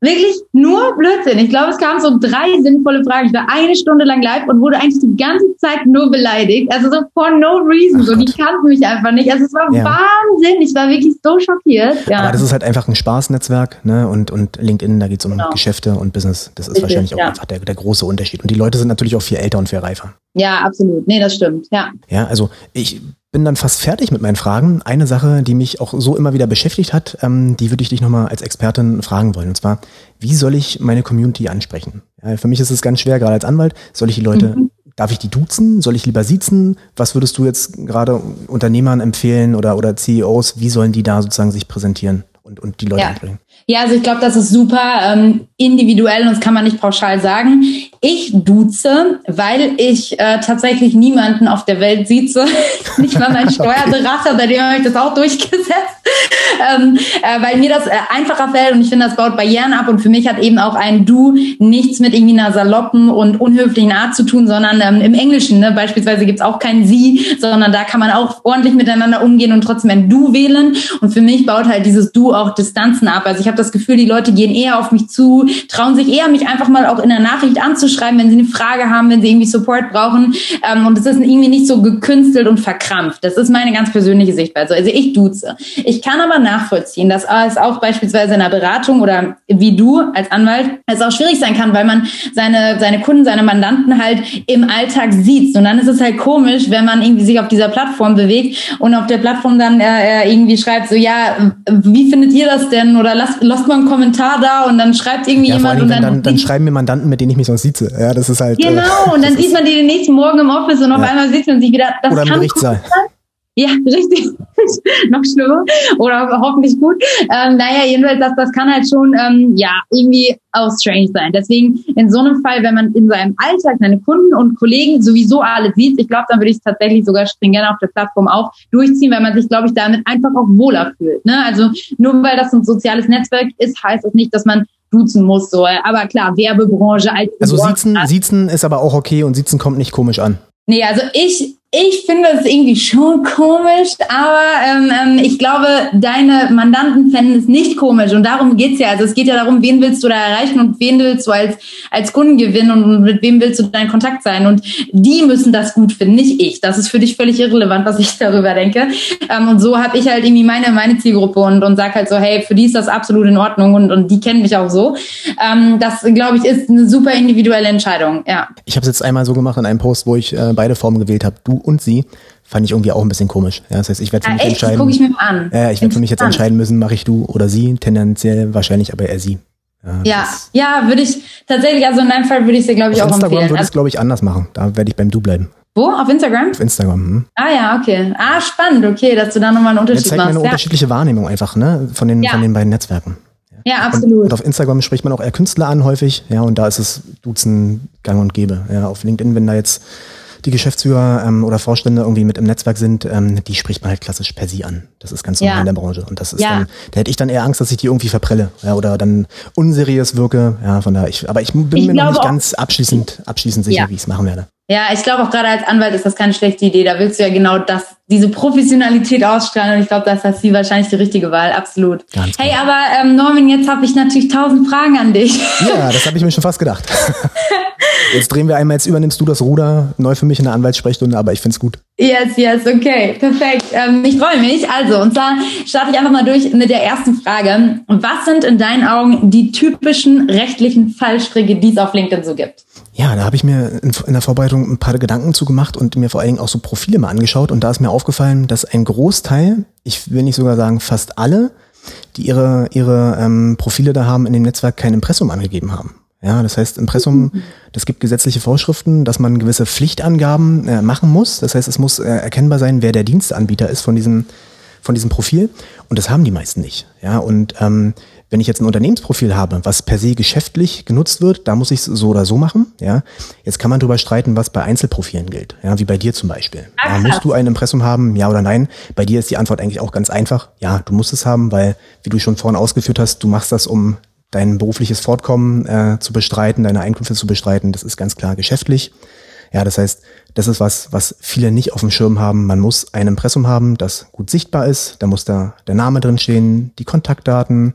B: Wirklich nur Blödsinn. Ich glaube, es kamen so drei sinnvolle Fragen. Ich war eine Stunde lang live und wurde eigentlich die ganze Zeit nur beleidigt. Also so for no reason. So, die kannten mich einfach nicht. Also es war ja. Wahnsinn. Ich war wirklich so schockiert.
A: Ja. Aber das ist halt einfach ein Spaßnetzwerk, ne? Und, und LinkedIn, da geht es um genau. Geschäfte und Business. Das ist Richtig, wahrscheinlich auch ja. einfach der, der große Unterschied. Und die Leute sind natürlich auch viel älter und viel reifer.
B: Ja, absolut. Nee, das stimmt. Ja.
A: Ja, also ich bin dann fast fertig mit meinen Fragen. Eine Sache, die mich auch so immer wieder beschäftigt hat, ähm, die würde ich dich nochmal als Expertin fragen wollen. Und zwar, wie soll ich meine Community ansprechen? Ja, für mich ist es ganz schwer, gerade als Anwalt. Soll ich die Leute, mhm. darf ich die duzen? Soll ich lieber siezen? Was würdest du jetzt gerade Unternehmern empfehlen oder, oder CEOs? Wie sollen die da sozusagen sich präsentieren und, und die Leute
B: ja.
A: ansprechen?
B: Ja, also ich glaube, das ist super ähm, individuell und das kann man nicht pauschal sagen. Ich duze, weil ich äh, tatsächlich niemanden auf der Welt sieze. nicht mal mein Steuerberater, bei dem habe ich das auch durchgesetzt. ähm, äh, weil mir das äh, einfacher fällt und ich finde, das baut Barrieren ab und für mich hat eben auch ein Du nichts mit irgendwie einer saloppen und unhöflichen Art zu tun, sondern ähm, im Englischen ne, beispielsweise gibt's auch kein Sie, sondern da kann man auch ordentlich miteinander umgehen und trotzdem ein Du wählen und für mich baut halt dieses Du auch Distanzen ab. Also ich habe das Gefühl, die Leute gehen eher auf mich zu, trauen sich eher, mich einfach mal auch in der Nachricht anzuschreiben, wenn sie eine Frage haben, wenn sie irgendwie Support brauchen. Ähm, und es ist irgendwie nicht so gekünstelt und verkrampft. Das ist meine ganz persönliche Sichtweise. Also ich duze. Ich kann aber nachvollziehen, dass es auch beispielsweise in der Beratung oder wie du als Anwalt es auch schwierig sein kann, weil man seine, seine Kunden, seine Mandanten halt im Alltag sieht. Und dann ist es halt komisch, wenn man irgendwie sich auf dieser Plattform bewegt und auf der Plattform dann äh, irgendwie schreibt, so ja, wie findet ihr das denn? Oder lasst, lasst mal einen Kommentar da und dann schreibt irgendwie ja, jemand
A: und dann, dann, dann schreiben mir Mandanten, mit denen ich mich sonst sieze. Ja, das ist halt.
B: Genau, äh, und dann sieht man die den nächsten Morgen im Office und auf ja. einmal sieht man sich wieder.
A: Das Oder im Gerichtssaal.
B: Ja, richtig. Noch schlimmer. Oder hoffentlich gut. Ähm, naja, jedenfalls, das, das kann halt schon, ähm, ja, irgendwie auch strange sein. Deswegen, in so einem Fall, wenn man in seinem Alltag seine Kunden und Kollegen sowieso alle sieht, ich glaube, dann würde ich es tatsächlich sogar stringent auf der Plattform auch durchziehen, weil man sich, glaube ich, damit einfach auch wohler fühlt. Ne? Also, nur weil das ein soziales Netzwerk ist, heißt das nicht, dass man duzen muss. So. Aber klar, Werbebranche als.
A: Also, Siezen, Siezen ist aber auch okay und Siezen kommt nicht komisch an.
B: Nee, also ich, ich finde es irgendwie schon komisch, aber ähm, ähm, ich glaube, deine Mandanten fänden es nicht komisch und darum geht's ja. Also es geht ja darum, wen willst du da erreichen und wen willst du als, als Kunden gewinnen und mit wem willst du dein Kontakt sein. Und die müssen das gut finden, nicht ich. Das ist für dich völlig irrelevant, was ich darüber denke. Ähm, und so habe ich halt irgendwie meine, meine Zielgruppe und, und sag halt so, hey, für die ist das absolut in Ordnung und, und die kennen mich auch so. Ähm, das, glaube ich, ist eine super individuelle Entscheidung, ja.
A: Ich habe es jetzt einmal so gemacht in einem Post, wo ich äh, beide Formen gewählt habe. Du und sie, fand ich irgendwie auch ein bisschen komisch. Ja, das heißt, ich werde für ah, mich echt? entscheiden. Guck
B: ich mir an.
A: Ja, ich werde für mich jetzt entscheiden müssen, mache ich du oder sie, tendenziell wahrscheinlich aber eher sie.
B: Ja, ja, ja würde ich tatsächlich, also in deinem Fall würde ich sie, glaube ich, auch
A: Instagram
B: empfehlen.
A: würde ich es, glaube ich, anders machen. Da werde ich beim Du bleiben.
B: Wo? Auf Instagram?
A: Auf Instagram. Hm.
B: Ah ja, okay. Ah, spannend, okay, dass du da nochmal einen Unterschied
A: ja,
B: machst. eine
A: ja. unterschiedliche Wahrnehmung einfach, ne? Von den, ja. von den beiden Netzwerken.
B: Ja, absolut.
A: Und, und, auf Instagram spricht man auch eher Künstler an häufig, ja, und da ist es Duzen gang und gäbe. Ja, auf LinkedIn, wenn da jetzt die Geschäftsführer ähm, oder Vorstände irgendwie mit im Netzwerk sind, ähm, die spricht man halt klassisch per Sie an. Das ist ganz normal ja. in der Branche. Und das ist ja. dann, da hätte ich dann eher Angst, dass ich die irgendwie verprelle ja, oder dann unseriös wirke. Ja, von daher, ich, aber ich bin ich mir noch nicht ganz abschließend, abschließend sicher, ja. wie ich es machen werde.
B: Ja, ich glaube auch gerade als Anwalt ist das keine schlechte Idee. Da willst du ja genau das, diese Professionalität ausstrahlen und ich glaube, das ist sie wahrscheinlich die richtige Wahl, absolut. Ganz hey, aber ähm, Norman, jetzt habe ich natürlich tausend Fragen an dich.
A: Ja, das habe ich mir schon fast gedacht. Jetzt drehen wir einmal, jetzt übernimmst du das Ruder, neu für mich in der Anwaltssprechstunde, aber ich finde es gut.
B: Yes, yes, okay, perfekt. Ähm, ich freue mich. Also, und zwar starte ich einfach mal durch mit der ersten Frage. Was sind in deinen Augen die typischen rechtlichen Fallstricke, die es auf LinkedIn so gibt?
A: Ja, da habe ich mir in, in, der Vorbereitung ein paar Gedanken zu gemacht und mir vor allen Dingen auch so Profile mal angeschaut. Und da ist mir aufgefallen, dass ein Großteil, ich will nicht sogar sagen fast alle, die ihre, ihre ähm, Profile da haben, in dem Netzwerk kein Impressum angegeben haben. Ja, das heißt, Impressum, das gibt gesetzliche Vorschriften, dass man gewisse Pflichtangaben äh, machen muss. Das heißt, es muss äh, erkennbar sein, wer der Dienstanbieter ist von diesem, von diesem Profil. Und das haben die meisten nicht. Ja, und ähm, wenn ich jetzt ein Unternehmensprofil habe, was per se geschäftlich genutzt wird, da muss ich es so oder so machen. Ja, jetzt kann man darüber streiten, was bei Einzelprofilen gilt. Ja, wie bei dir zum Beispiel. Ja, musst du ein Impressum haben, ja oder nein? Bei dir ist die Antwort eigentlich auch ganz einfach. Ja, du musst es haben, weil, wie du schon vorhin ausgeführt hast, du machst das, um dein berufliches Fortkommen äh, zu bestreiten, deine Einkünfte zu bestreiten. Das ist ganz klar geschäftlich. Ja, das heißt, das ist was, was viele nicht auf dem Schirm haben. Man muss ein Impressum haben, das gut sichtbar ist. Da muss da der Name drin stehen, die Kontaktdaten.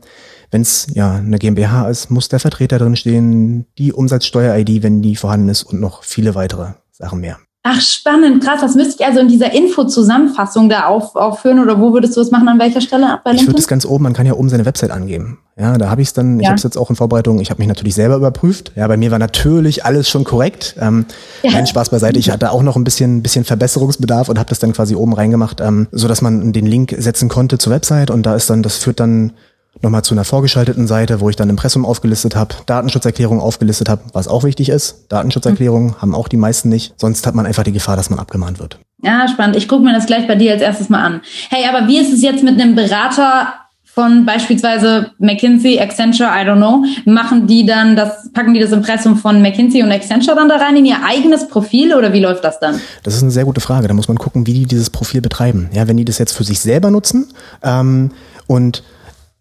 A: Wenn es ja eine GmbH ist, muss der Vertreter drin stehen, die Umsatzsteuer-ID, wenn die vorhanden ist und noch viele weitere Sachen mehr.
B: Ach, spannend, krass. Das müsste ich also in dieser Info-Zusammenfassung da auf, aufführen oder wo würdest du das machen? An welcher Stelle?
A: Bei ich würde es ganz oben, man kann ja oben seine Website angeben. Ja, da habe ich es dann, ja. ich habe es jetzt auch in Vorbereitung, ich habe mich natürlich selber überprüft. Ja, bei mir war natürlich alles schon korrekt. Ähm, ja. Nein, Spaß beiseite. Ich hatte auch noch ein bisschen, bisschen Verbesserungsbedarf und habe das dann quasi oben reingemacht, ähm, so dass man den Link setzen konnte zur Website und da ist dann, das führt dann nochmal zu einer vorgeschalteten Seite, wo ich dann Impressum aufgelistet habe, Datenschutzerklärung aufgelistet habe, was auch wichtig ist. Datenschutzerklärung mhm. haben auch die meisten nicht. Sonst hat man einfach die Gefahr, dass man abgemahnt wird.
B: Ja, spannend. Ich gucke mir das gleich bei dir als erstes mal an. Hey, aber wie ist es jetzt mit einem Berater von beispielsweise McKinsey, Accenture, I don't know, machen die dann das, packen die das Impressum von McKinsey und Accenture dann da rein in ihr eigenes Profil oder wie läuft das dann?
A: Das ist eine sehr gute Frage. Da muss man gucken, wie die dieses Profil betreiben. Ja, wenn die das jetzt für sich selber nutzen ähm, und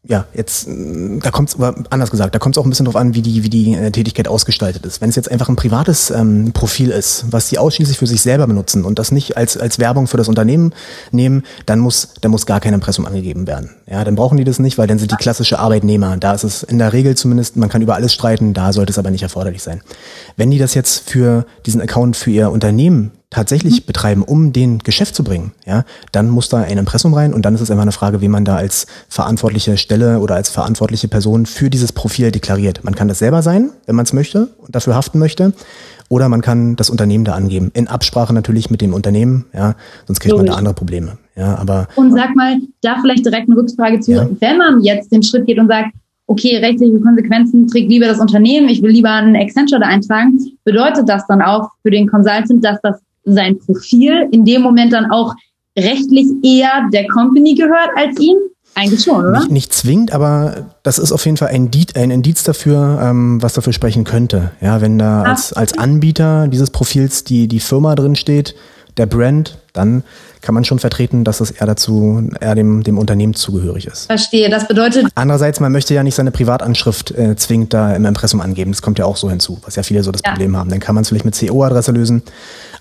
A: ja, jetzt, da kommt es, anders gesagt, da kommt es auch ein bisschen drauf an, wie die, wie die äh, Tätigkeit ausgestaltet ist. Wenn es jetzt einfach ein privates ähm, Profil ist, was sie ausschließlich für sich selber benutzen und das nicht als, als Werbung für das Unternehmen nehmen, dann muss, dann muss gar kein Impressum angegeben werden. Ja, dann brauchen die das nicht, weil dann sind die klassische Arbeitnehmer. Da ist es in der Regel zumindest, man kann über alles streiten, da sollte es aber nicht erforderlich sein. Wenn die das jetzt für diesen Account für ihr Unternehmen tatsächlich mhm. betreiben, um den Geschäft zu bringen, ja, dann muss da ein Impressum rein und dann ist es einfach eine Frage, wie man da als verantwortliche Stelle oder als verantwortliche Person für dieses Profil deklariert. Man kann das selber sein, wenn man es möchte und dafür haften möchte. Oder man kann das Unternehmen da angeben. In Absprache natürlich mit dem Unternehmen, ja, sonst kriegt Logisch. man da andere Probleme. Ja, aber.
B: Und sag mal, da vielleicht direkt eine Rückfrage zu, ja. wenn man jetzt den Schritt geht und sagt, okay, rechtliche Konsequenzen trägt lieber das Unternehmen, ich will lieber einen Accenture da eintragen, bedeutet das dann auch für den Consultant, dass das sein Profil in dem Moment dann auch rechtlich eher der Company gehört als ihm? Eigentlich schon, oder?
A: Nicht, nicht zwingend, aber das ist auf jeden Fall ein, Indiz, ein Indiz dafür, ähm, was dafür sprechen könnte. Ja, wenn da als, als Anbieter dieses Profils die, die Firma drin steht, der Brand, dann kann man schon vertreten, dass es eher dazu, eher dem, dem Unternehmen zugehörig ist.
B: Verstehe. Das bedeutet.
A: Andererseits, man möchte ja nicht seine Privatanschrift äh, zwingend da im Impressum angeben. Das kommt ja auch so hinzu, was ja viele so das ja. Problem haben. Dann kann man es vielleicht mit CO-Adresse lösen.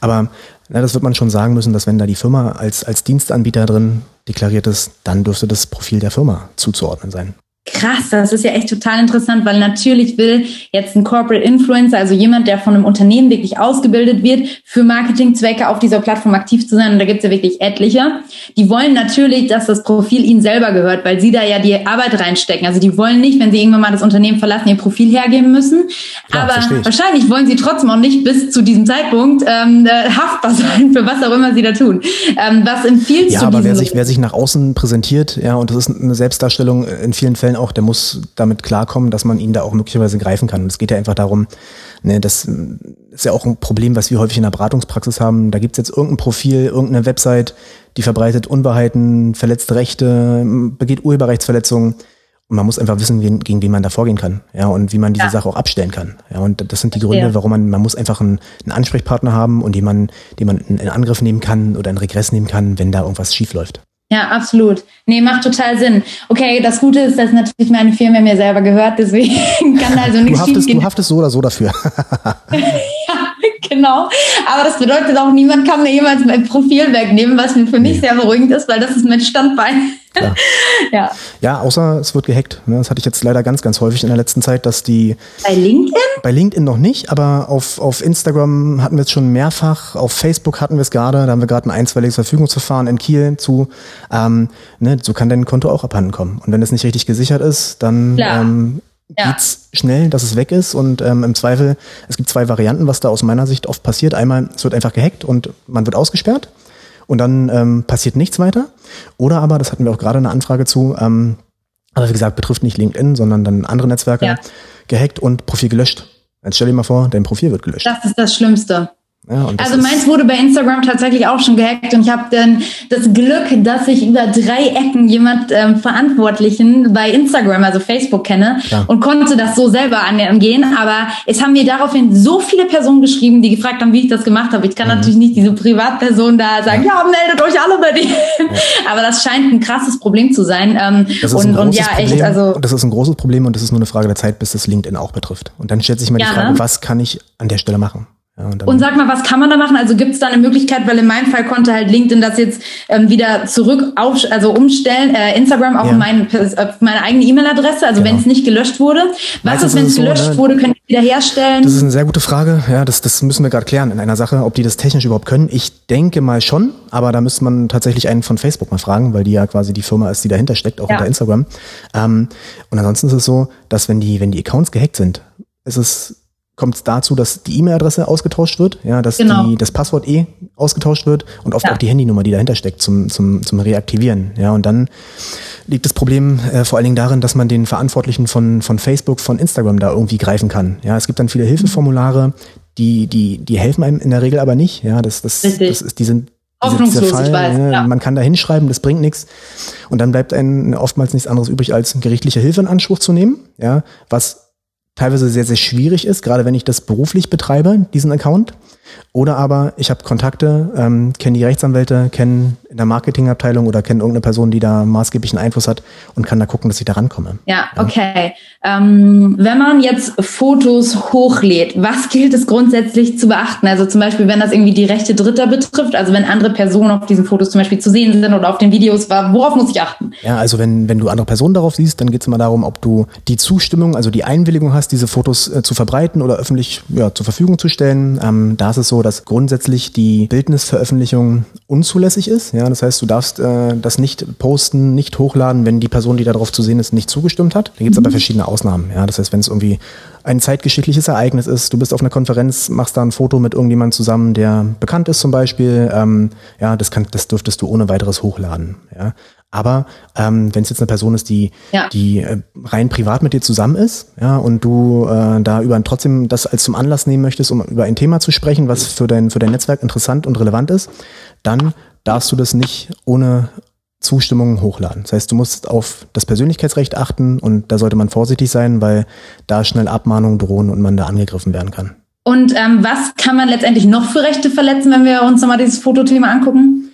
A: Aber na, das wird man schon sagen müssen, dass wenn da die Firma als, als Dienstanbieter drin deklariert ist, dann dürfte das Profil der Firma zuzuordnen sein.
B: Krass, das ist ja echt total interessant, weil natürlich will jetzt ein Corporate Influencer, also jemand, der von einem Unternehmen wirklich ausgebildet wird, für Marketingzwecke auf dieser Plattform aktiv zu sein. Und da gibt's ja wirklich etliche. Die wollen natürlich, dass das Profil ihnen selber gehört, weil sie da ja die Arbeit reinstecken. Also die wollen nicht, wenn sie irgendwann mal das Unternehmen verlassen, ihr Profil hergeben müssen. Ja, Aber wahrscheinlich wollen sie trotzdem auch nicht bis zu diesem Zeitpunkt ähm, äh, haftbar sein für was auch immer sie da tun. Ähm, was empfiehlst
A: ja,
B: du?
A: Ja, aber wer sich, wer sich nach außen präsentiert, ja, und das ist eine Selbstdarstellung in vielen Fällen auch, der muss damit klarkommen, dass man ihn da auch möglicherweise greifen kann. Und es geht ja einfach darum, ne, das ist ja auch ein Problem, was wir häufig in der Beratungspraxis haben. Da gibt's jetzt irgendein Profil, irgendeine Website, die verbreitet Unwahrheiten, verletzt Rechte, begeht Urheberrechtsverletzungen. Und man muss einfach wissen, gegen, gegen wen man da vorgehen kann. Ja, und wie man diese ja. Sache auch abstellen kann. Ja, und das sind die Gründe, ja. warum man, man muss einfach einen, einen Ansprechpartner haben und jemanden, den man in Angriff nehmen kann oder in Regress nehmen kann, wenn da irgendwas schief läuft.
B: Ja, absolut. Nee, macht total Sinn. Okay, das Gute ist, dass natürlich meine Firma mir selber gehört, deswegen kann also nichts
A: du haftest, Du haftest so oder so dafür.
B: ja, genau. Aber das bedeutet auch, niemand kann mir jemals mein Profil wegnehmen, was für mich sehr beruhigend ist, weil das ist mein Standbein.
A: Ja. ja. ja, außer es wird gehackt. Ne? Das hatte ich jetzt leider ganz, ganz häufig in der letzten Zeit, dass die.
B: Bei LinkedIn?
A: Bei LinkedIn noch nicht, aber auf, auf Instagram hatten wir es schon mehrfach, auf Facebook hatten wir es gerade, da haben wir gerade ein einstweiliges Verfügungsverfahren in Kiel zu. Ähm, ne, so kann dein Konto auch abhanden kommen. Und wenn es nicht richtig gesichert ist, dann ähm, ja. geht's schnell, dass es weg ist und ähm, im Zweifel, es gibt zwei Varianten, was da aus meiner Sicht oft passiert. Einmal, es wird einfach gehackt und man wird ausgesperrt und dann ähm, passiert nichts weiter. Oder aber, das hatten wir auch gerade eine Anfrage zu, ähm, aber wie gesagt, betrifft nicht LinkedIn, sondern dann andere Netzwerke, ja. gehackt und Profil gelöscht. Jetzt stell dir mal vor, dein Profil wird gelöscht.
B: Das ist das Schlimmste. Ja, also meins wurde bei Instagram tatsächlich auch schon gehackt und ich habe dann das Glück, dass ich über drei Ecken jemand ähm, Verantwortlichen bei Instagram, also Facebook kenne ja. und konnte das so selber angehen. Aber es haben mir daraufhin so viele Personen geschrieben, die gefragt haben, wie ich das gemacht habe. Ich kann mhm. natürlich nicht diese Privatperson da sagen, ja, meldet euch alle bei denen. Ja. Aber das scheint ein krasses Problem zu sein. Ähm, und, und ja,
A: Problem, echt, also. Das ist ein großes Problem und das ist nur eine Frage der Zeit, bis das LinkedIn auch betrifft. Und dann stellt sich mal die Frage, ne? was kann ich an der Stelle machen?
B: Und, und, sag mal, was kann man da machen? Also gibt es da eine Möglichkeit, weil in meinem Fall konnte halt LinkedIn das jetzt ähm, wieder zurück auf, also umstellen, äh, Instagram auf, ja. mein, auf meine eigene E-Mail-Adresse, also genau. wenn es nicht gelöscht wurde. Was ist, wenn es gelöscht so, ne? wurde, können die wiederherstellen?
A: Das ist eine sehr gute Frage. Ja, das, das müssen wir gerade klären in einer Sache, ob die das technisch überhaupt können. Ich denke mal schon, aber da müsste man tatsächlich einen von Facebook mal fragen, weil die ja quasi die Firma ist, die dahinter steckt, auch ja. unter Instagram. Ähm, und ansonsten ist es so, dass wenn die, wenn die Accounts gehackt sind, ist es kommt es dazu, dass die E-Mail-Adresse ausgetauscht wird, ja, dass genau. die, das Passwort eh ausgetauscht wird und oft ja. auch die Handynummer, die dahinter steckt, zum, zum, zum Reaktivieren. Ja, und dann liegt das Problem äh, vor allen Dingen darin, dass man den Verantwortlichen von, von Facebook, von Instagram da irgendwie greifen kann. Ja, es gibt dann viele Hilfeformulare, die, die, die helfen einem in der Regel aber nicht. Ja, das, das, das ist, die sind
B: Hoffnungslos, Fall, ich weiß.
A: Ja. Man kann da hinschreiben, das bringt nichts. Und dann bleibt einem oftmals nichts anderes übrig, als gerichtliche Hilfe in Anspruch zu nehmen, ja, was teilweise sehr, sehr schwierig ist, gerade wenn ich das beruflich betreibe, diesen Account. Oder aber ich habe Kontakte, ähm, kenne die Rechtsanwälte, kenne in der Marketingabteilung oder kenne irgendeine Person, die da maßgeblichen Einfluss hat und kann da gucken, dass ich da rankomme.
B: Ja, ja. okay. Ähm, wenn man jetzt Fotos hochlädt, was gilt es grundsätzlich zu beachten? Also zum Beispiel, wenn das irgendwie die Rechte Dritter betrifft, also wenn andere Personen auf diesen Fotos zum Beispiel zu sehen sind oder auf den Videos, worauf muss ich achten?
A: Ja, also wenn, wenn du andere Personen darauf siehst, dann geht es immer darum, ob du die Zustimmung, also die Einwilligung hast, diese Fotos äh, zu verbreiten oder öffentlich ja, zur Verfügung zu stellen. Ähm, da ist es so, dass grundsätzlich die Bildnisveröffentlichung unzulässig ist. Ja, das heißt, du darfst äh, das nicht posten, nicht hochladen, wenn die Person, die darauf zu sehen ist, nicht zugestimmt hat. Da gibt es mhm. aber verschiedene Ausnahmen. Ja, das heißt, wenn es irgendwie ein zeitgeschichtliches Ereignis ist, du bist auf einer Konferenz, machst da ein Foto mit irgendjemandem zusammen, der bekannt ist zum Beispiel, ähm, ja, das kann, das dürftest du ohne weiteres hochladen. Ja, aber ähm, wenn es jetzt eine Person ist, die, ja. die äh, rein privat mit dir zusammen ist, ja, und du äh, da über trotzdem das als zum Anlass nehmen möchtest, um über ein Thema zu sprechen, was für dein, für dein Netzwerk interessant und relevant ist, dann darfst du das nicht ohne Zustimmung hochladen. Das heißt, du musst auf das Persönlichkeitsrecht achten und da sollte man vorsichtig sein, weil da schnell Abmahnungen drohen und man da angegriffen werden kann.
B: Und ähm, was kann man letztendlich noch für Rechte verletzen, wenn wir uns nochmal dieses Fotothema angucken?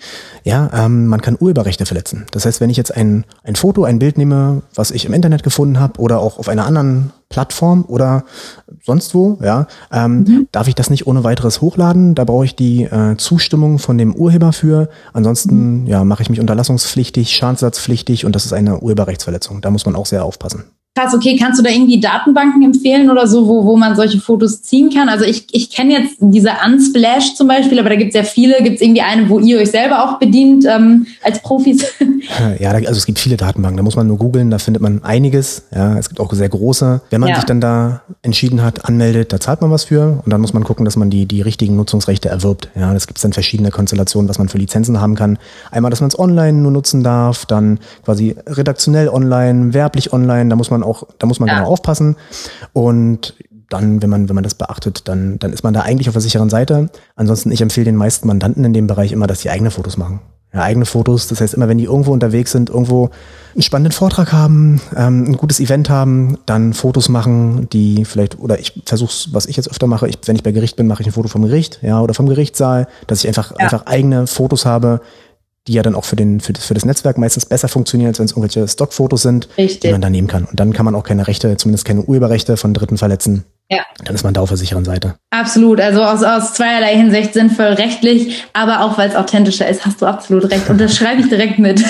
A: Ja, ähm, man kann Urheberrechte verletzen. Das heißt, wenn ich jetzt ein, ein Foto, ein Bild nehme, was ich im Internet gefunden habe oder auch auf einer anderen Plattform oder sonst wo, ja, ähm, mhm. darf ich das nicht ohne weiteres hochladen. Da brauche ich die äh, Zustimmung von dem Urheber für. Ansonsten mhm. ja, mache ich mich unterlassungspflichtig, schadensersatzpflichtig und das ist eine Urheberrechtsverletzung. Da muss man auch sehr aufpassen
B: krass, okay, kannst du da irgendwie Datenbanken empfehlen oder so, wo, wo man solche Fotos ziehen kann? Also ich, ich kenne jetzt diese Unsplash zum Beispiel, aber da gibt es ja viele. Gibt es irgendwie eine, wo ihr euch selber auch bedient ähm, als Profis?
A: Ja, also es gibt viele Datenbanken, da muss man nur googeln, da findet man einiges. Ja, es gibt auch sehr große. Wenn man ja. sich dann da entschieden hat, anmeldet, da zahlt man was für und dann muss man gucken, dass man die, die richtigen Nutzungsrechte erwirbt. Ja, das gibt es dann verschiedene Konstellationen, was man für Lizenzen haben kann. Einmal, dass man es online nur nutzen darf, dann quasi redaktionell online, werblich online, da muss man auch, da muss man ja. genau aufpassen. Und dann, wenn man, wenn man das beachtet, dann, dann ist man da eigentlich auf der sicheren Seite. Ansonsten, ich empfehle den meisten Mandanten in dem Bereich immer, dass sie eigene Fotos machen. Ja, eigene Fotos. Das heißt, immer wenn die irgendwo unterwegs sind, irgendwo einen spannenden Vortrag haben, ähm, ein gutes Event haben, dann Fotos machen, die vielleicht, oder ich versuche was ich jetzt öfter mache, ich, wenn ich bei Gericht bin, mache ich ein Foto vom Gericht, ja, oder vom Gerichtssaal, dass ich einfach, ja. einfach eigene Fotos habe, die ja dann auch für, den, für, das, für das Netzwerk meistens besser funktionieren, als wenn es irgendwelche Stockfotos sind, Richtig. die man da nehmen kann. Und dann kann man auch keine Rechte, zumindest keine Urheberrechte von Dritten verletzen. Ja. Dann ist man da auf der sicheren Seite.
B: Absolut. Also aus, aus zweierlei Hinsicht sinnvoll rechtlich, aber auch weil es authentischer ist, hast du absolut recht. Und das schreibe ich direkt mit.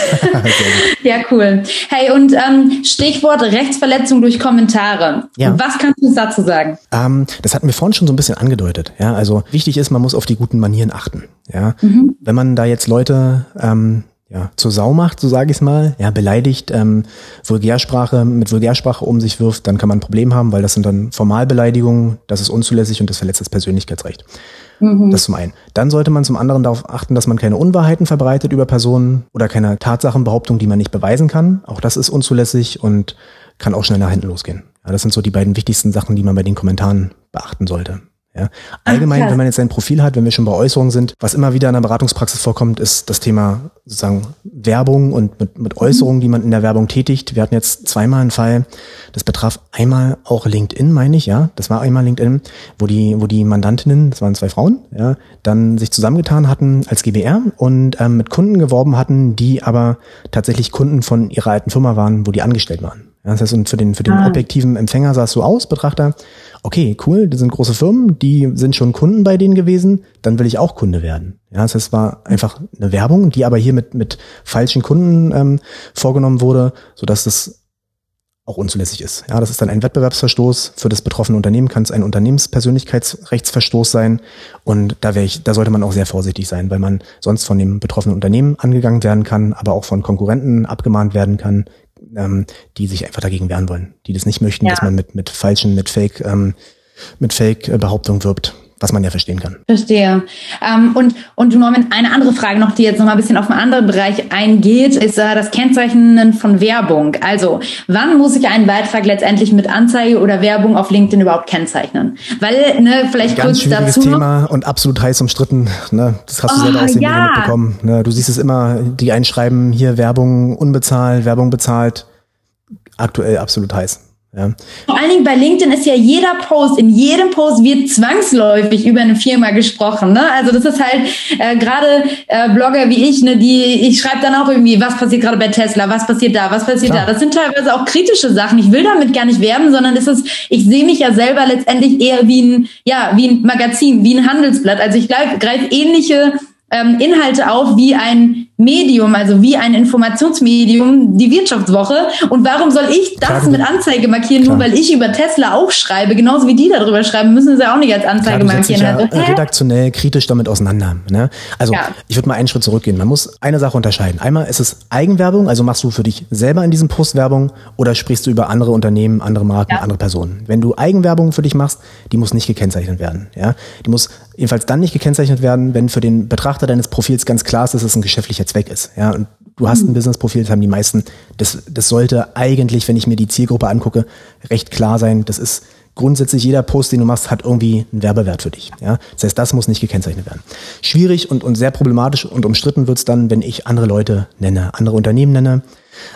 B: ja, cool. Hey, und ähm, Stichwort Rechtsverletzung durch Kommentare. Ja. Was kannst du dazu sagen?
A: Ähm, das hatten wir vorhin schon so ein bisschen angedeutet. Ja, also wichtig ist, man muss auf die guten Manieren achten. Ja, mhm. wenn man da jetzt Leute ähm, ja, zur Sau macht, so sage ich es mal, ja, beleidigt, ähm, Vulgärsprache, mit Vulgärsprache um sich wirft, dann kann man ein Problem haben, weil das sind dann Formalbeleidigungen, das ist unzulässig und das verletzt das Persönlichkeitsrecht. Mhm. Das zum einen. Dann sollte man zum anderen darauf achten, dass man keine Unwahrheiten verbreitet über Personen oder keine Tatsachenbehauptung, die man nicht beweisen kann. Auch das ist unzulässig und kann auch schnell nach hinten losgehen. Ja, das sind so die beiden wichtigsten Sachen, die man bei den Kommentaren beachten sollte. Ja. Allgemein, Ach, wenn man jetzt ein Profil hat, wenn wir schon bei Äußerungen sind, was immer wieder in der Beratungspraxis vorkommt, ist das Thema sozusagen Werbung und mit, mit Äußerungen, die man in der Werbung tätigt. Wir hatten jetzt zweimal einen Fall, das betraf einmal auch LinkedIn, meine ich, ja. Das war einmal LinkedIn, wo die, wo die Mandantinnen, das waren zwei Frauen, ja, dann sich zusammengetan hatten als GBR und ähm, mit Kunden geworben hatten, die aber tatsächlich Kunden von ihrer alten Firma waren, wo die angestellt waren. Ja, das heißt, und für den, für den ah. objektiven Empfänger sah es so aus, Betrachter, okay, cool, das sind große Firmen, die sind schon Kunden bei denen gewesen, dann will ich auch Kunde werden. Ja, das heißt, es war einfach eine Werbung, die aber hier mit, mit falschen Kunden ähm, vorgenommen wurde, sodass das auch unzulässig ist. Ja, das ist dann ein Wettbewerbsverstoß. Für das betroffene Unternehmen kann es ein Unternehmenspersönlichkeitsrechtsverstoß sein. Und da wäre ich, da sollte man auch sehr vorsichtig sein, weil man sonst von dem betroffenen Unternehmen angegangen werden kann, aber auch von Konkurrenten abgemahnt werden kann, ähm, die sich einfach dagegen wehren wollen, die das nicht möchten, ja. dass man mit, mit falschen, mit Fake, ähm, mit Fake-Behauptungen wirbt was man ja verstehen kann.
B: Verstehe. Ähm, und, und Norman, eine andere Frage noch, die jetzt noch mal ein bisschen auf einen anderen Bereich eingeht, ist äh, das Kennzeichnen von Werbung. Also, wann muss ich einen Beitrag letztendlich mit Anzeige oder Werbung auf LinkedIn überhaupt kennzeichnen? Weil, ne, vielleicht
A: Ganz kurz dazu. Thema und absolut heiß umstritten. Ne? Das hast du oh, selber aus den ja. Medien mitbekommen. Ne? Du siehst es immer, die einschreiben, hier Werbung unbezahlt, Werbung bezahlt. Aktuell absolut heiß. Ja.
B: Vor allen Dingen bei LinkedIn ist ja jeder Post, in jedem Post wird zwangsläufig über eine Firma gesprochen. Ne? Also das ist halt äh, gerade äh, Blogger wie ich, ne, die ich schreibe dann auch irgendwie, was passiert gerade bei Tesla, was passiert da, was passiert Klar. da. Das sind teilweise auch kritische Sachen. Ich will damit gar nicht werben, sondern es ist, ich sehe mich ja selber letztendlich eher wie ein, ja, wie ein Magazin, wie ein Handelsblatt. Also ich greife ähnliche ähm, Inhalte auf wie ein Medium, also wie ein Informationsmedium, die Wirtschaftswoche. Und warum soll ich das Klar, mit Anzeige markieren, klar. nur weil ich über Tesla auch schreibe? Genauso wie die darüber schreiben, müssen sie auch nicht als Anzeige klar, markieren.
A: Ja also, redaktionell kritisch damit auseinander. Ne? Also ja. ich würde mal einen Schritt zurückgehen. Man muss eine Sache unterscheiden. Einmal ist es Eigenwerbung, also machst du für dich selber in diesem Post Werbung oder sprichst du über andere Unternehmen, andere Marken, ja. andere Personen. Wenn du Eigenwerbung für dich machst, die muss nicht gekennzeichnet werden. Ja? Die muss jedenfalls dann nicht gekennzeichnet werden, wenn für den Betrachter deines Profils ganz klar ist, dass es ein geschäftlicher Zweck ist. Ja, und du hast ein mhm. Business-Profil, das haben die meisten. Das, das sollte eigentlich, wenn ich mir die Zielgruppe angucke, recht klar sein. Das ist grundsätzlich jeder Post, den du machst, hat irgendwie einen Werbewert für dich. Ja? Das heißt, das muss nicht gekennzeichnet werden. Schwierig und, und sehr problematisch und umstritten wird's dann, wenn ich andere Leute nenne, andere Unternehmen nenne.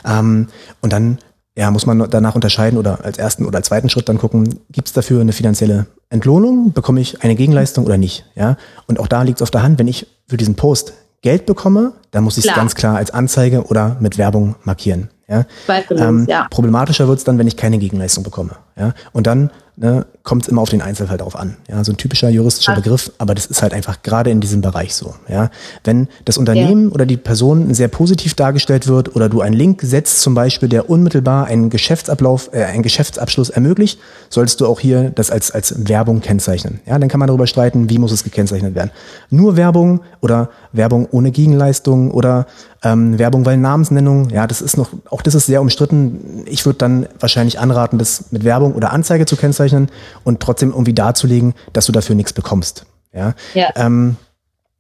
A: Ähm, und dann ja, muss man danach unterscheiden oder als ersten oder als zweiten Schritt dann gucken, gibt's dafür eine finanzielle Entlohnung? Bekomme ich eine Gegenleistung oder nicht? Ja? Und auch da liegt's auf der Hand, wenn ich für diesen Post Geld bekomme, dann muss ich es ganz klar als Anzeige oder mit Werbung markieren. Ja? Ähm, ja. Problematischer wird es dann, wenn ich keine Gegenleistung bekomme. Ja? Und dann ne, kommt es immer auf den Einzelfall drauf an. Ja, so ein typischer juristischer. Begriff, aber das ist halt einfach gerade in diesem Bereich so. Ja, wenn das Unternehmen ja. oder die Person sehr positiv dargestellt wird oder du einen Link setzt, zum Beispiel, der unmittelbar einen Geschäftsablauf, äh, einen Geschäftsabschluss ermöglicht, solltest du auch hier das als als Werbung kennzeichnen. Ja, dann kann man darüber streiten, wie muss es gekennzeichnet werden. Nur Werbung oder Werbung ohne Gegenleistung oder ähm, Werbung, weil Namensnennung, ja, das ist noch, auch das ist sehr umstritten. Ich würde dann wahrscheinlich anraten, das mit Werbung oder Anzeige zu kennzeichnen und trotzdem irgendwie darzulegen, dass du dafür nichts bekommst. Ja, ja. Ähm,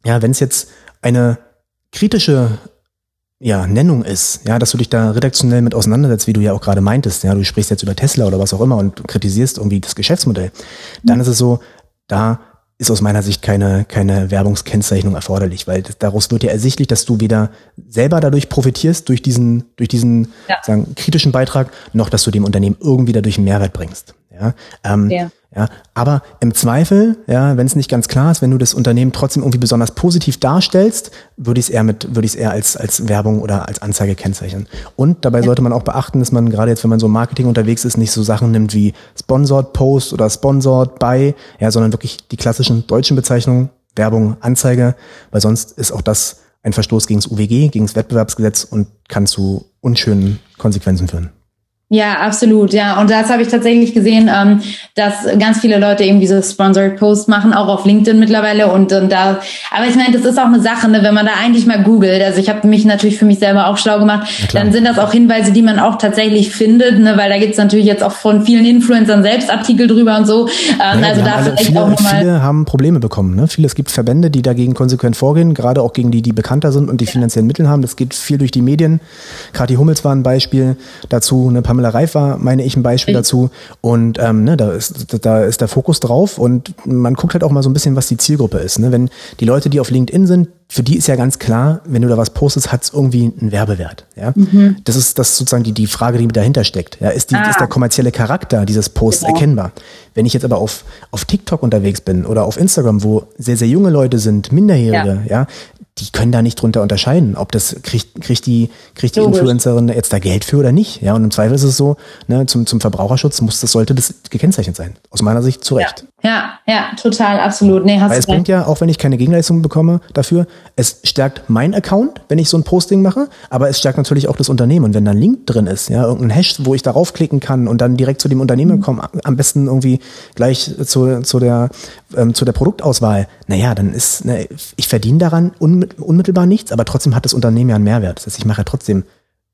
A: ja wenn es jetzt eine kritische ja, Nennung ist, ja, dass du dich da redaktionell mit auseinandersetzt, wie du ja auch gerade meintest, ja, du sprichst jetzt über Tesla oder was auch immer und kritisierst irgendwie das Geschäftsmodell, dann mhm. ist es so, da ist aus meiner Sicht keine, keine Werbungskennzeichnung erforderlich, weil das, daraus wird ja ersichtlich, dass du weder selber dadurch profitierst, durch diesen, durch diesen ja. sagen, kritischen Beitrag, noch dass du dem Unternehmen irgendwie dadurch einen Mehrwert bringst. Ja, ähm, ja. Ja, aber im Zweifel, ja, wenn es nicht ganz klar ist, wenn du das Unternehmen trotzdem irgendwie besonders positiv darstellst, würde ich es eher mit, würde ich es eher als, als Werbung oder als Anzeige kennzeichnen. Und dabei ja. sollte man auch beachten, dass man gerade jetzt, wenn man so im Marketing unterwegs ist, nicht so Sachen nimmt wie Sponsored Post oder Sponsored by, ja, sondern wirklich die klassischen deutschen Bezeichnungen, Werbung, Anzeige, weil sonst ist auch das ein Verstoß gegen das UWG, gegen das Wettbewerbsgesetz und kann zu unschönen Konsequenzen führen.
B: Ja, absolut, ja. Und das habe ich tatsächlich gesehen, ähm, dass ganz viele Leute eben diese Sponsored Posts machen, auch auf LinkedIn mittlerweile. Und, und da, aber ich meine, das ist auch eine Sache, ne, wenn man da eigentlich mal googelt. Also ich habe mich natürlich für mich selber auch schlau gemacht. Dann sind das auch Hinweise, die man auch tatsächlich findet, ne, weil da gibt's natürlich jetzt auch von vielen Influencern selbst Artikel drüber und so. Ähm,
A: ja, also da alle, viele, auch nochmal. Viele haben Probleme bekommen. Ne? Viele, es gibt Verbände, die dagegen konsequent vorgehen, gerade auch gegen die, die bekannter sind und die ja. finanziellen Mittel haben. Das geht viel durch die Medien. Kathi Hummels war ein Beispiel dazu, eine Pamela Reif war, meine ich, ein Beispiel ich. dazu. Und ähm, ne, da, ist, da ist der Fokus drauf und man guckt halt auch mal so ein bisschen, was die Zielgruppe ist. Ne? Wenn die Leute, die auf LinkedIn sind, für die ist ja ganz klar, wenn du da was postest, hat es irgendwie einen Werbewert. Ja? Mhm. Das ist das ist sozusagen die, die Frage, die dahinter steckt. Ja? Ist, die, ah. ist der kommerzielle Charakter dieses Posts genau. erkennbar? Wenn ich jetzt aber auf, auf TikTok unterwegs bin oder auf Instagram, wo sehr, sehr junge Leute sind, Minderjährige, ja, ja die können da nicht drunter unterscheiden, ob das kriegt, kriegt die, kriegt die Influencerin jetzt da Geld für oder nicht. Ja, und im Zweifel ist es so, ne, zum, zum Verbraucherschutz muss das, sollte das gekennzeichnet sein. Aus meiner Sicht zu Recht.
B: Ja, ja, ja total, absolut. Nee, hast
A: Weil es bringt ja, auch wenn ich keine Gegenleistung bekomme dafür, es stärkt mein Account, wenn ich so ein Posting mache, aber es stärkt natürlich auch das Unternehmen. Und wenn da ein Link drin ist, ja, irgendein Hash, wo ich darauf klicken kann und dann direkt zu dem Unternehmen mhm. komme, am besten irgendwie gleich zu, zu der, ähm, zu der Produktauswahl, naja, dann ist, ne, ich verdiene daran unmittelbar nichts, aber trotzdem hat das Unternehmen ja einen Mehrwert. Das heißt, ich mache ja trotzdem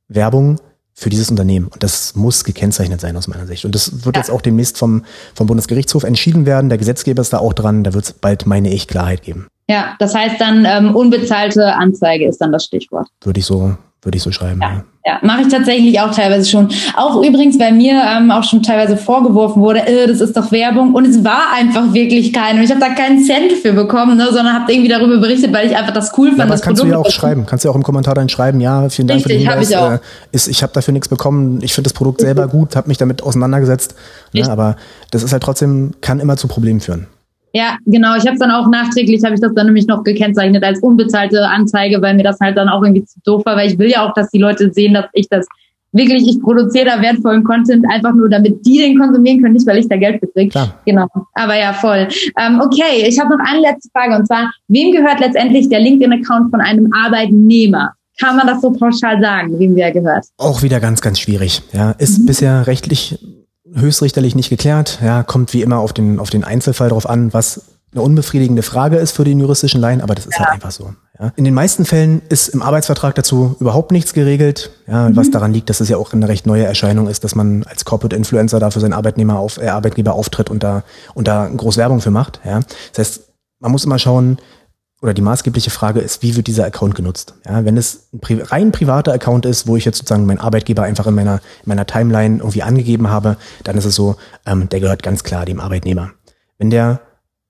A: Werbung für dieses Unternehmen. Und das muss gekennzeichnet sein aus meiner Sicht. Und das wird ja. jetzt auch demnächst vom, vom Bundesgerichtshof entschieden werden. Der Gesetzgeber ist da auch dran. Da wird es bald, meine ich, Klarheit geben.
B: Ja, das heißt dann ähm, unbezahlte Anzeige ist dann das Stichwort.
A: Würde ich so, würde ich so schreiben.
B: Ja, ja. mache ich tatsächlich auch teilweise schon. Auch übrigens, bei mir ähm, auch schon teilweise vorgeworfen wurde, äh, das ist doch Werbung. Und es war einfach wirklich keine. Und ich habe da keinen Cent für bekommen, ne, sondern habe irgendwie darüber berichtet, weil ich einfach das cool fand. Ja,
A: das kannst Produkt du ja auch schreiben. Kannst du ja auch im Kommentar dann schreiben, ja, vielen Dank Richtig, für den Hinweis. Ich, auch. Äh, ist, ich habe dafür nichts bekommen. Ich finde das Produkt selber gut, habe mich damit auseinandergesetzt. Ne, aber das ist halt trotzdem, kann immer zu Problemen führen.
B: Ja, genau. Ich habe es dann auch nachträglich, habe ich das dann nämlich noch gekennzeichnet als unbezahlte Anzeige, weil mir das halt dann auch irgendwie zu doof war, weil ich will ja auch, dass die Leute sehen, dass ich das wirklich, ich produziere da wertvollen Content einfach nur, damit die den konsumieren können, nicht weil ich da Geld für kriege. Genau. Aber ja, voll. Ähm, okay, ich habe noch eine letzte Frage und zwar, wem gehört letztendlich der LinkedIn-Account von einem Arbeitnehmer? Kann man das so pauschal sagen, wem wer gehört?
A: Auch wieder ganz, ganz schwierig. Ja, ist mhm. bisher rechtlich höchstrichterlich nicht geklärt. Ja, kommt wie immer auf den, auf den Einzelfall drauf an, was eine unbefriedigende Frage ist für den juristischen Laien, aber das ist halt ja. halt einfach so. Ja. In den meisten Fällen ist im Arbeitsvertrag dazu überhaupt nichts geregelt, ja, mhm. was daran liegt, dass es ja auch eine recht neue Erscheinung ist, dass man als Corporate Influencer da für seinen Arbeitnehmer auf, äh, Arbeitgeber auftritt und da, und da groß Werbung für macht. Ja. Das heißt, man muss immer schauen, oder die maßgebliche Frage ist, wie wird dieser Account genutzt? Ja, wenn es ein pri rein privater Account ist, wo ich jetzt sozusagen meinen Arbeitgeber einfach in meiner, in meiner Timeline irgendwie angegeben habe, dann ist es so, ähm, der gehört ganz klar dem Arbeitnehmer. Wenn der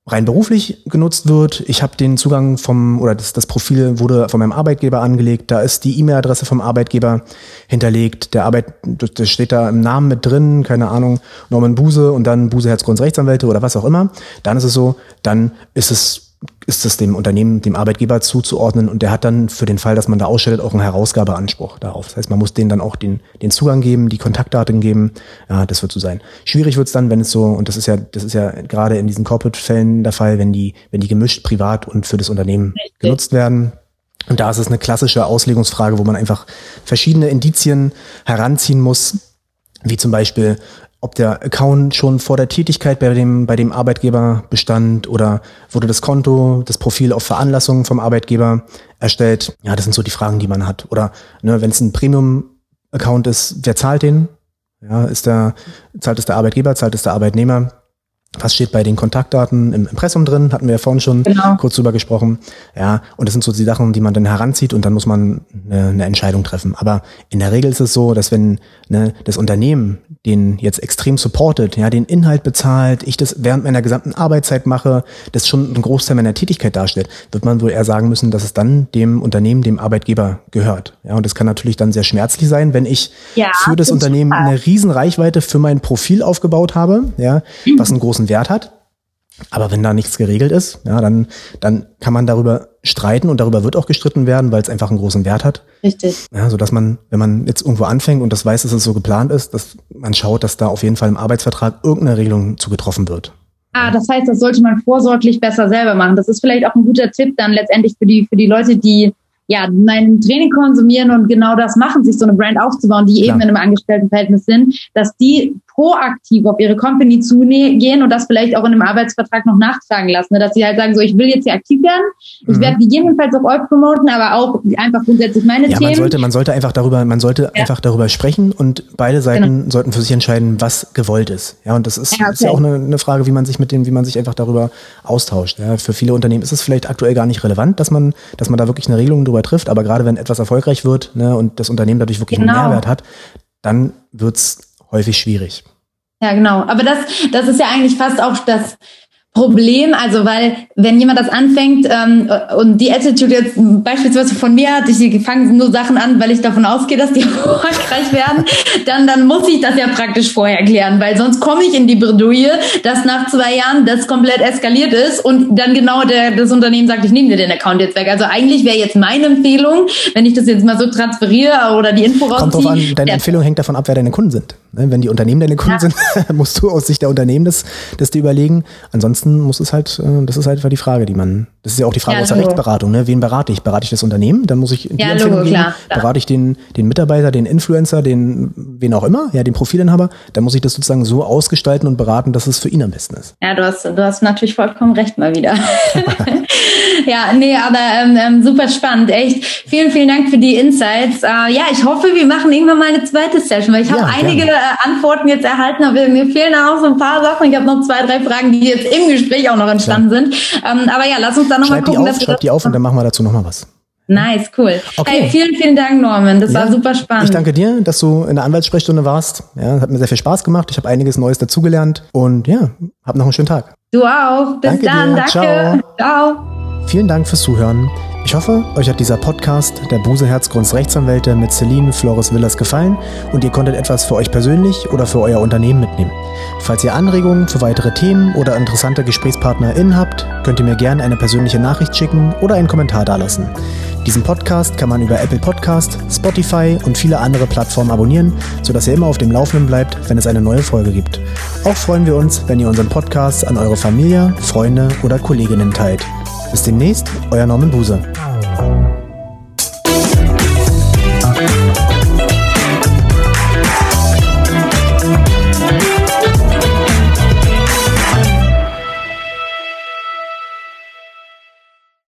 A: rein beruflich genutzt wird, ich habe den Zugang vom, oder das, das Profil wurde von meinem Arbeitgeber angelegt, da ist die E-Mail-Adresse vom Arbeitgeber hinterlegt, der Arbeit, das steht da im Namen mit drin, keine Ahnung, Norman Buse und dann Buse Herzgrunds Rechtsanwälte oder was auch immer, dann ist es so, dann ist es ist es dem Unternehmen, dem Arbeitgeber zuzuordnen und der hat dann für den Fall, dass man da ausstellt, auch einen Herausgabeanspruch darauf. Das heißt, man muss denen dann auch den, den Zugang geben, die Kontaktdaten geben. Ja, das wird so sein. Schwierig wird es dann, wenn es so, und das ist ja, das ist ja gerade in diesen Corporate-Fällen der Fall, wenn die, wenn die gemischt privat und für das Unternehmen Richtig. genutzt werden. Und da ist es eine klassische Auslegungsfrage, wo man einfach verschiedene Indizien heranziehen muss, wie zum Beispiel, ob der Account schon vor der Tätigkeit bei dem, bei dem Arbeitgeber bestand oder wurde das Konto, das Profil auf Veranlassung vom Arbeitgeber erstellt. Ja, das sind so die Fragen, die man hat. Oder ne, wenn es ein Premium-Account ist, wer zahlt den? Ja, ist der, zahlt es der Arbeitgeber, zahlt es der Arbeitnehmer? was steht bei den Kontaktdaten im Impressum drin, hatten wir ja vorhin schon genau. kurz drüber gesprochen. Ja, und das sind so die Sachen, die man dann heranzieht und dann muss man eine, eine Entscheidung treffen. Aber in der Regel ist es so, dass wenn ne, das Unternehmen den jetzt extrem supportet, ja, den Inhalt bezahlt, ich das während meiner gesamten Arbeitszeit mache, das schon ein Großteil meiner Tätigkeit darstellt, wird man wohl eher sagen müssen, dass es dann dem Unternehmen, dem Arbeitgeber gehört. Ja, und das kann natürlich dann sehr schmerzlich sein, wenn ich ja, für das Unternehmen eine riesen Reichweite für mein Profil aufgebaut habe, ja, was einen großen Wert hat. Aber wenn da nichts geregelt ist, ja, dann, dann kann man darüber streiten und darüber wird auch gestritten werden, weil es einfach einen großen Wert hat.
B: Richtig.
A: Ja, so dass man, wenn man jetzt irgendwo anfängt und das weiß, dass es so geplant ist, dass man schaut, dass da auf jeden Fall im Arbeitsvertrag irgendeine Regelung zu getroffen wird.
B: Ah, das heißt, das sollte man vorsorglich besser selber machen. Das ist vielleicht auch ein guter Tipp dann letztendlich für die, für die Leute, die ja, mein Training konsumieren und genau das machen, sich so eine Brand aufzubauen, die Klar. eben in einem Angestelltenverhältnis sind, dass die proaktiv auf ihre Company zugehen und das vielleicht auch in einem Arbeitsvertrag noch nachtragen lassen, ne? dass sie halt sagen, so ich will jetzt hier aktiv werden, ich mhm. werde gegebenenfalls auch euch promoten, aber auch einfach grundsätzlich meine
A: ja,
B: Themen.
A: Man sollte, man sollte einfach darüber, man sollte ja. einfach darüber sprechen und beide Seiten genau. sollten für sich entscheiden, was gewollt ist. Ja, und das ist ja, okay. ist ja auch eine, eine, Frage, wie man sich mit dem, wie man sich einfach darüber austauscht. Ja, für viele Unternehmen ist es vielleicht aktuell gar nicht relevant, dass man, dass man da wirklich eine Regelung drüber trifft, aber gerade wenn etwas erfolgreich wird ne, und das Unternehmen dadurch wirklich genau. einen Mehrwert hat, dann wird's häufig schwierig.
B: Ja, genau. Aber das, das ist ja eigentlich fast auch das Problem, also weil wenn jemand das anfängt ähm, und die Attitude jetzt beispielsweise von mir hat, ich fange nur Sachen an, weil ich davon ausgehe, dass die erfolgreich werden, dann dann muss ich das ja praktisch vorher klären, weil sonst komme ich in die Bredouille, dass nach zwei Jahren das komplett eskaliert ist und dann genau der, das Unternehmen sagt, ich nehme dir den Account jetzt weg. Also eigentlich wäre jetzt meine Empfehlung, wenn ich das jetzt mal so transferiere oder die Info rausziehe.
A: Kommt drauf an, deine Empfehlung hängt davon ab, wer deine Kunden sind. Ne, wenn die Unternehmen deine Kunden ja. sind, musst du aus Sicht der Unternehmen das, das dir überlegen. Ansonsten muss es halt, äh, das ist halt die Frage, die man, das ist ja auch die Frage ja, aus der Rechtsberatung, ne? Wen berate ich? Berate ich das Unternehmen? Dann muss ich die ja, Empfehlung geben. Klar, klar. Berate ich den, den Mitarbeiter, den Influencer, den, wen auch immer, ja, den Profilinhaber, dann muss ich das sozusagen so ausgestalten und beraten, dass es für ihn am besten ist.
B: Ja, du hast, du hast natürlich vollkommen recht mal wieder. ja, nee, aber ähm, ähm, super spannend, echt. Vielen, vielen Dank für die Insights. Äh, ja, ich hoffe, wir machen irgendwann mal eine zweite Session, weil ich habe einige äh, Antworten jetzt erhalten, aber mir fehlen auch so ein paar Sachen. Ich habe noch zwei, drei Fragen, die jetzt im Gespräch auch noch entstanden Klar. sind. Ähm, aber ja, lass uns da nochmal gucken.
A: Die auf, schreib die auf und dann machen wir dazu nochmal was.
B: Nice, cool. Okay. Hey, vielen, vielen Dank, Norman. Das ja, war super spannend.
A: Ich danke dir, dass du in der Anwaltssprechstunde warst. Ja, hat mir sehr viel Spaß gemacht. Ich habe einiges Neues dazugelernt und ja, hab noch einen schönen Tag.
B: Du auch. Bis danke dann. Dir. Danke. Ciao. Ciao.
A: Vielen Dank fürs Zuhören. Ich hoffe, euch hat dieser Podcast der Buseherzgrunds Rechtsanwälte mit Celine Flores Villas gefallen und ihr konntet etwas für euch persönlich oder für euer Unternehmen mitnehmen. Falls ihr Anregungen für weitere Themen oder interessante GesprächspartnerInnen habt, könnt ihr mir gerne eine persönliche Nachricht schicken oder einen Kommentar dalassen. Diesen Podcast kann man über Apple Podcast, Spotify und viele andere Plattformen abonnieren, sodass ihr immer auf dem Laufenden bleibt, wenn es eine neue Folge gibt. Auch freuen wir uns, wenn ihr unseren Podcast an eure Familie, Freunde oder Kolleginnen teilt. Bis demnächst, euer Norman Buser.